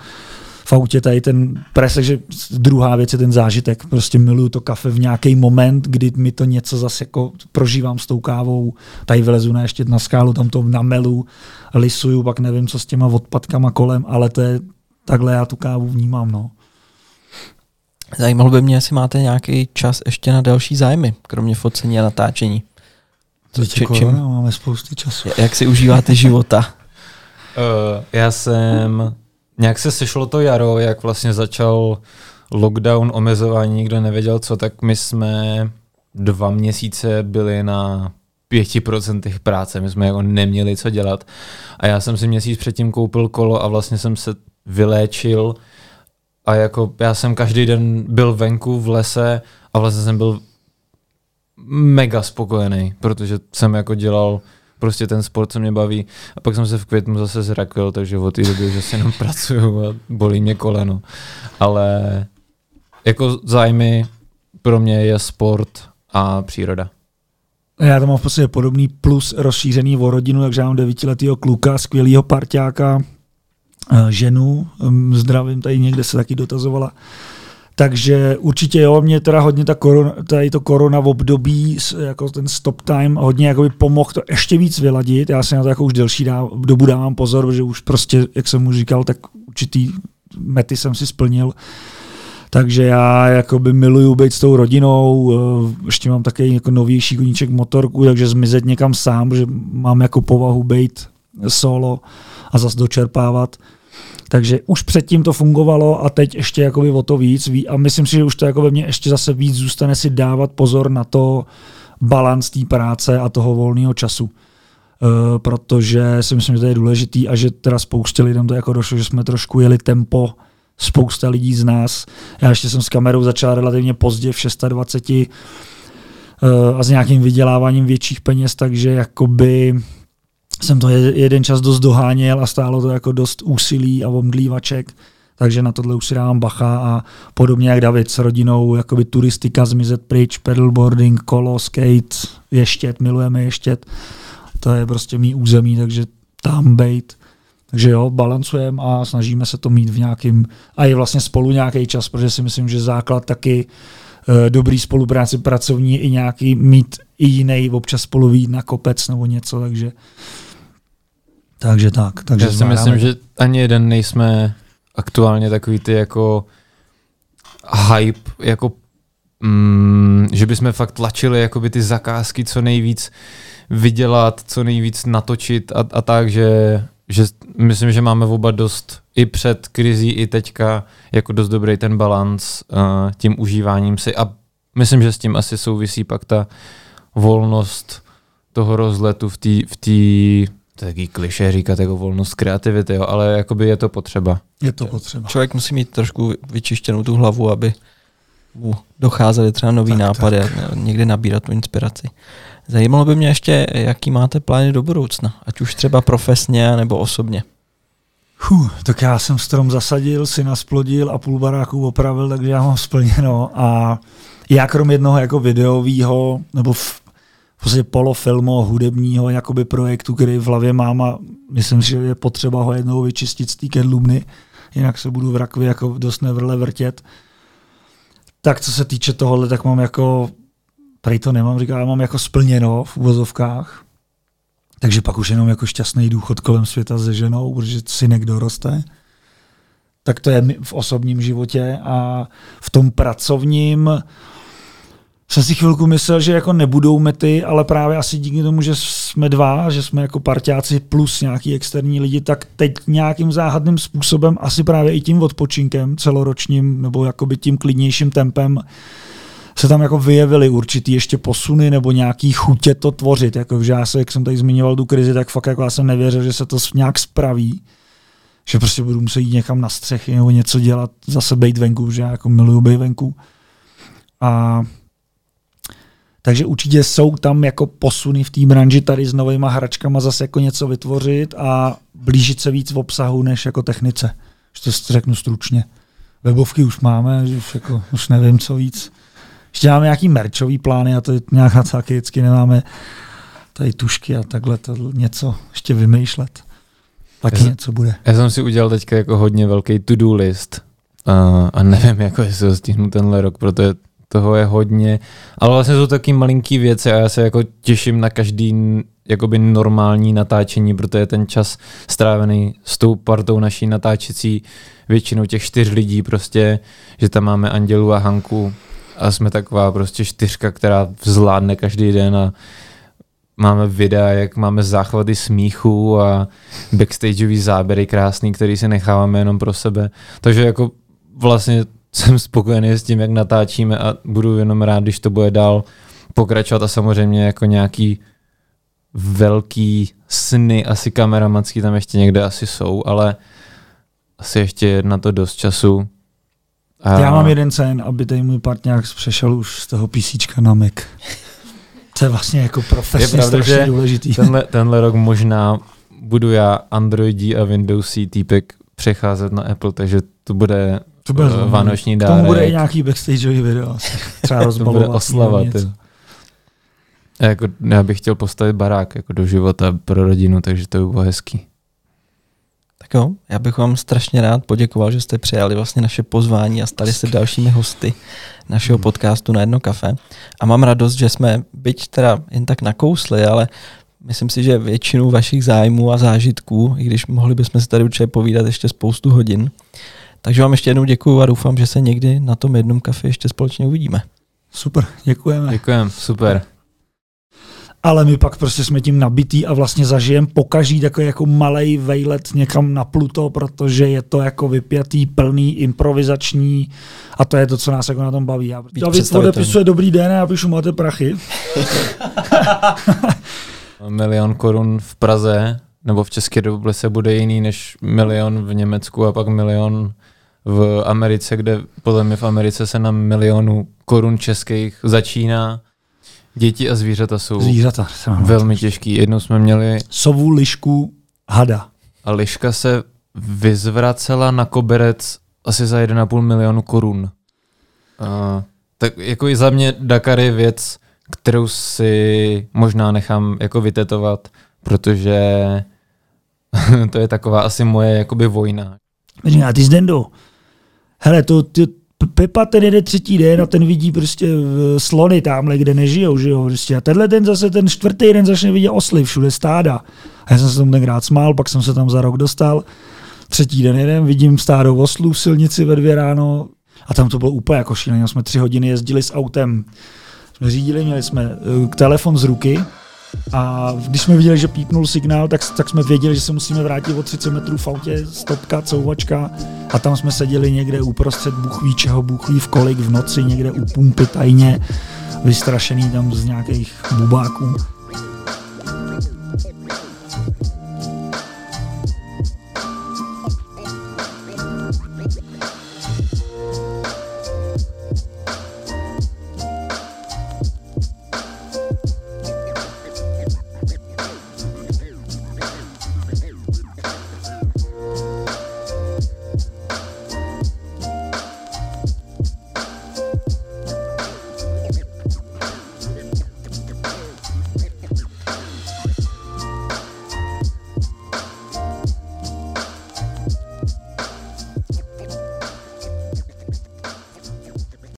v autě tady ten press, takže druhá věc je ten zážitek. Prostě miluju to kafe v nějaký moment, kdy mi to něco zase jako prožívám s tou kávou, tady vylezu na ještě na skálu, tam to namelu, lisuju, pak nevím, co s těma odpadkama kolem, ale to je, takhle já tu kávu vnímám, no. Zajímalo by mě, jestli máte nějaký čas ještě na další zájmy, kromě focení a natáčení. To či, čím, máme spousty času. Jak si užíváte života? Uh, já jsem, nějak se sešlo to jaro, jak vlastně začal lockdown, omezování, nikdo nevěděl co, tak my jsme dva měsíce byli na 5% práce, my jsme jako neměli co dělat. A já jsem si měsíc předtím koupil kolo a vlastně jsem se vyléčil a jako já jsem každý den byl venku v lese a vlastně jsem byl mega spokojený, protože jsem jako dělal prostě ten sport, co mě baví. A pak jsem se v květnu zase zrakvil, takže od té doby už asi jenom pracuju a bolí mě koleno. Ale jako zájmy pro mě je sport a příroda. Já to mám v podstatě podobný plus rozšířený o rodinu, takže mám devítiletýho kluka, skvělýho parťáka, eh, ženu, hm, zdravím, tady někde se taky dotazovala, takže určitě jo, mě teda hodně ta korona, tady to korona v období, jako ten stop time, hodně jakoby pomohl to ještě víc vyladit. Já si na to jako už delší dobu dávám pozor, že už prostě, jak jsem mu říkal, tak určitý mety jsem si splnil. Takže já jakoby miluju být s tou rodinou, eh, ještě mám taky jako novější koníček motorku, takže zmizet někam sám, že mám jako povahu být solo a zase dočerpávat. Takže už předtím to fungovalo a teď ještě jakoby o to víc. A myslím si, že už to jako ve mně ještě zase víc zůstane si dávat pozor na to balans té práce a toho volného času. Uh, protože si myslím, že to je důležitý a že teda spoustě lidem to jako došlo, že jsme trošku jeli tempo spousta lidí z nás. Já ještě jsem s kamerou začal relativně pozdě, v 26 uh, a s nějakým vyděláváním větších peněz, takže jakoby jsem to jeden čas dost doháněl a stálo to jako dost úsilí a omdlívaček, takže na tohle už si dávám bacha a podobně jak David s rodinou, jakoby turistika, zmizet pryč, pedalboarding, kolo, skate, ještět, milujeme ještět, to je prostě mý území, takže tam bejt. Takže jo, balancujeme a snažíme se to mít v nějakým, a je vlastně spolu nějaký čas, protože si myslím, že základ taky e, dobrý spolupráci pracovní i nějaký mít i jiný, občas spolu na kopec nebo něco, takže takže tak. Takže Já si myslím, že ani jeden nejsme aktuálně takový ty jako hype, jako mm, že bychom fakt tlačili jakoby ty zakázky co nejvíc vydělat, co nejvíc natočit a, a tak, že, že myslím, že máme oba dost i před krizí, i teďka jako dost dobrý ten balans uh, tím užíváním si a myslím, že s tím asi souvisí pak ta volnost toho rozletu v té v tý, to je taký kliše říkat jako volnost kreativity, jo, ale jakoby je to potřeba. Je to potřeba. Člověk musí mít trošku vyčištěnou tu hlavu, aby mu docházely třeba nový tak, nápady tak. a někde nabírat tu inspiraci. Zajímalo by mě ještě, jaký máte plány do budoucna, ať už třeba profesně nebo osobně. Huh, tak já jsem strom zasadil, syna splodil a půl baráků opravil, takže já mám splněno. A já krom jednoho jako videového, nebo v, v podstatě polofilmu hudebního jakoby projektu, který v hlavě mám a myslím, že je potřeba ho jednou vyčistit z té kedlubny, jinak se budu v rakvi jako dost nevrle vrtět. Tak co se týče tohohle, tak mám jako Tady to nemám, říká, já mám jako splněno v uvozovkách, takže pak už jenom jako šťastný důchod kolem světa se ženou, protože synek doroste. Tak to je v osobním životě a v tom pracovním jsem si chvilku myslel, že jako nebudou mety, ale právě asi díky tomu, že jsme dva, že jsme jako parťáci plus nějaký externí lidi, tak teď nějakým záhadným způsobem, asi právě i tím odpočinkem celoročním, nebo jakoby tím klidnějším tempem, se tam jako vyjevily určitý ještě posuny nebo nějaký chutě to tvořit. Jako, že já se, jak jsem tady zmiňoval tu krizi, tak fakt jako já jsem nevěřil, že se to nějak spraví. Že prostě budu muset jít někam na střechy nebo něco dělat, zase být venku, že já jako miluju být venku. A takže určitě jsou tam jako posuny v té branži tady s novýma hračkama zase jako něco vytvořit a blížit se víc v obsahu než jako technice. Že to řeknu stručně. Webovky už máme, už, jako, už nevím, co víc. Ještě máme nějaký merčový plány a to je nějaká taky vždycky nemáme tady tušky a takhle to něco ještě vymýšlet. Taky já něco bude. Já jsem si udělal teďka jako hodně velký to-do list a, a nevím, jako jestli ho stihnu tenhle rok, protože toho je hodně, ale vlastně jsou taky malinký věci a já se jako těším na každý jakoby normální natáčení, protože ten čas strávený s tou partou naší natáčecí, většinou těch čtyř lidí prostě, že tam máme Andělu a Hanku, a jsme taková prostě čtyřka, která vzládne každý den a máme videa, jak máme záchvaty smíchu a backstageový záběry krásný, který si necháváme jenom pro sebe. Takže jako vlastně jsem spokojený s tím, jak natáčíme a budu jenom rád, když to bude dál pokračovat a samozřejmě jako nějaký velký sny, asi kameramanský tam ještě někde asi jsou, ale asi ještě na to dost času a... Já mám jeden sen, aby tady můj partner přešel už z toho PC na Mac. To je vlastně jako profesně je pravda, že důležitý. Tenhle, tenhle rok možná budu já Androidí a Windowsí týpek přecházet na Apple, takže to bude, to bude uh, vánoční dárek. K tomu bude i nějaký backstageový video. Třeba to bude oslava. A jako, já bych chtěl postavit barák jako do života pro rodinu, takže to by bylo hezký. Tak jo, já bych vám strašně rád poděkoval, že jste přijali vlastně naše pozvání a stali se dalšími hosty našeho hmm. podcastu na jedno kafe. A mám radost, že jsme, byť teda jen tak nakousli, ale myslím si, že většinu vašich zájmů a zážitků, i když mohli bychom si tady určitě povídat ještě spoustu hodin. Takže vám ještě jednou děkuji a doufám, že se někdy na tom jednom kafe ještě společně uvidíme. Super, děkujeme. Děkujeme, super ale my pak prostě jsme tím nabitý a vlastně zažijeme pokaží takový jako malý vejlet někam na Pluto, protože je to jako vypjatý, plný, improvizační a to je to, co nás jako na tom baví. Já, David odepisuje dobrý den a já píšu máte prachy. milion korun v Praze nebo v České republice bude jiný než milion v Německu a pak milion v Americe, kde podle mě v Americe se na milionu korun českých začíná. Děti a zvířata jsou Zvířata. velmi těžký. Jednou jsme měli Sovu, lišku, hada. a liška se vyzvracela na koberec asi za 1,5 milionu korun. Uh, tak jako i za mě Dakar je věc, kterou si možná nechám jako vytetovat, protože to je taková asi moje jakoby vojna. Říká, ty Zdendo, hele, to, ty, Pepa ten jede třetí den a ten vidí prostě eh, slony tamhle, kde nežijou, že jo, prostě. A tenhle ten zase, ten čtvrtý den začne vidět osly, všude stáda. A já jsem se tomu tenkrát smál, pak jsem se tam za rok dostal. Třetí den jeden, vidím stádo oslů v silnici ve dvě ráno a tam to bylo úplně jako šílené. Jsme tři hodiny jezdili s autem. Jsme řídili, měli jsme uh, telefon z ruky, a když jsme viděli, že pípnul signál, tak, tak jsme věděli, že se musíme vrátit o 30 metrů v autě, stopka, couvačka. A tam jsme seděli někde uprostřed buchví čeho, buchví v kolik v noci, někde u pumpy tajně, vystrašený tam z nějakých bubáků.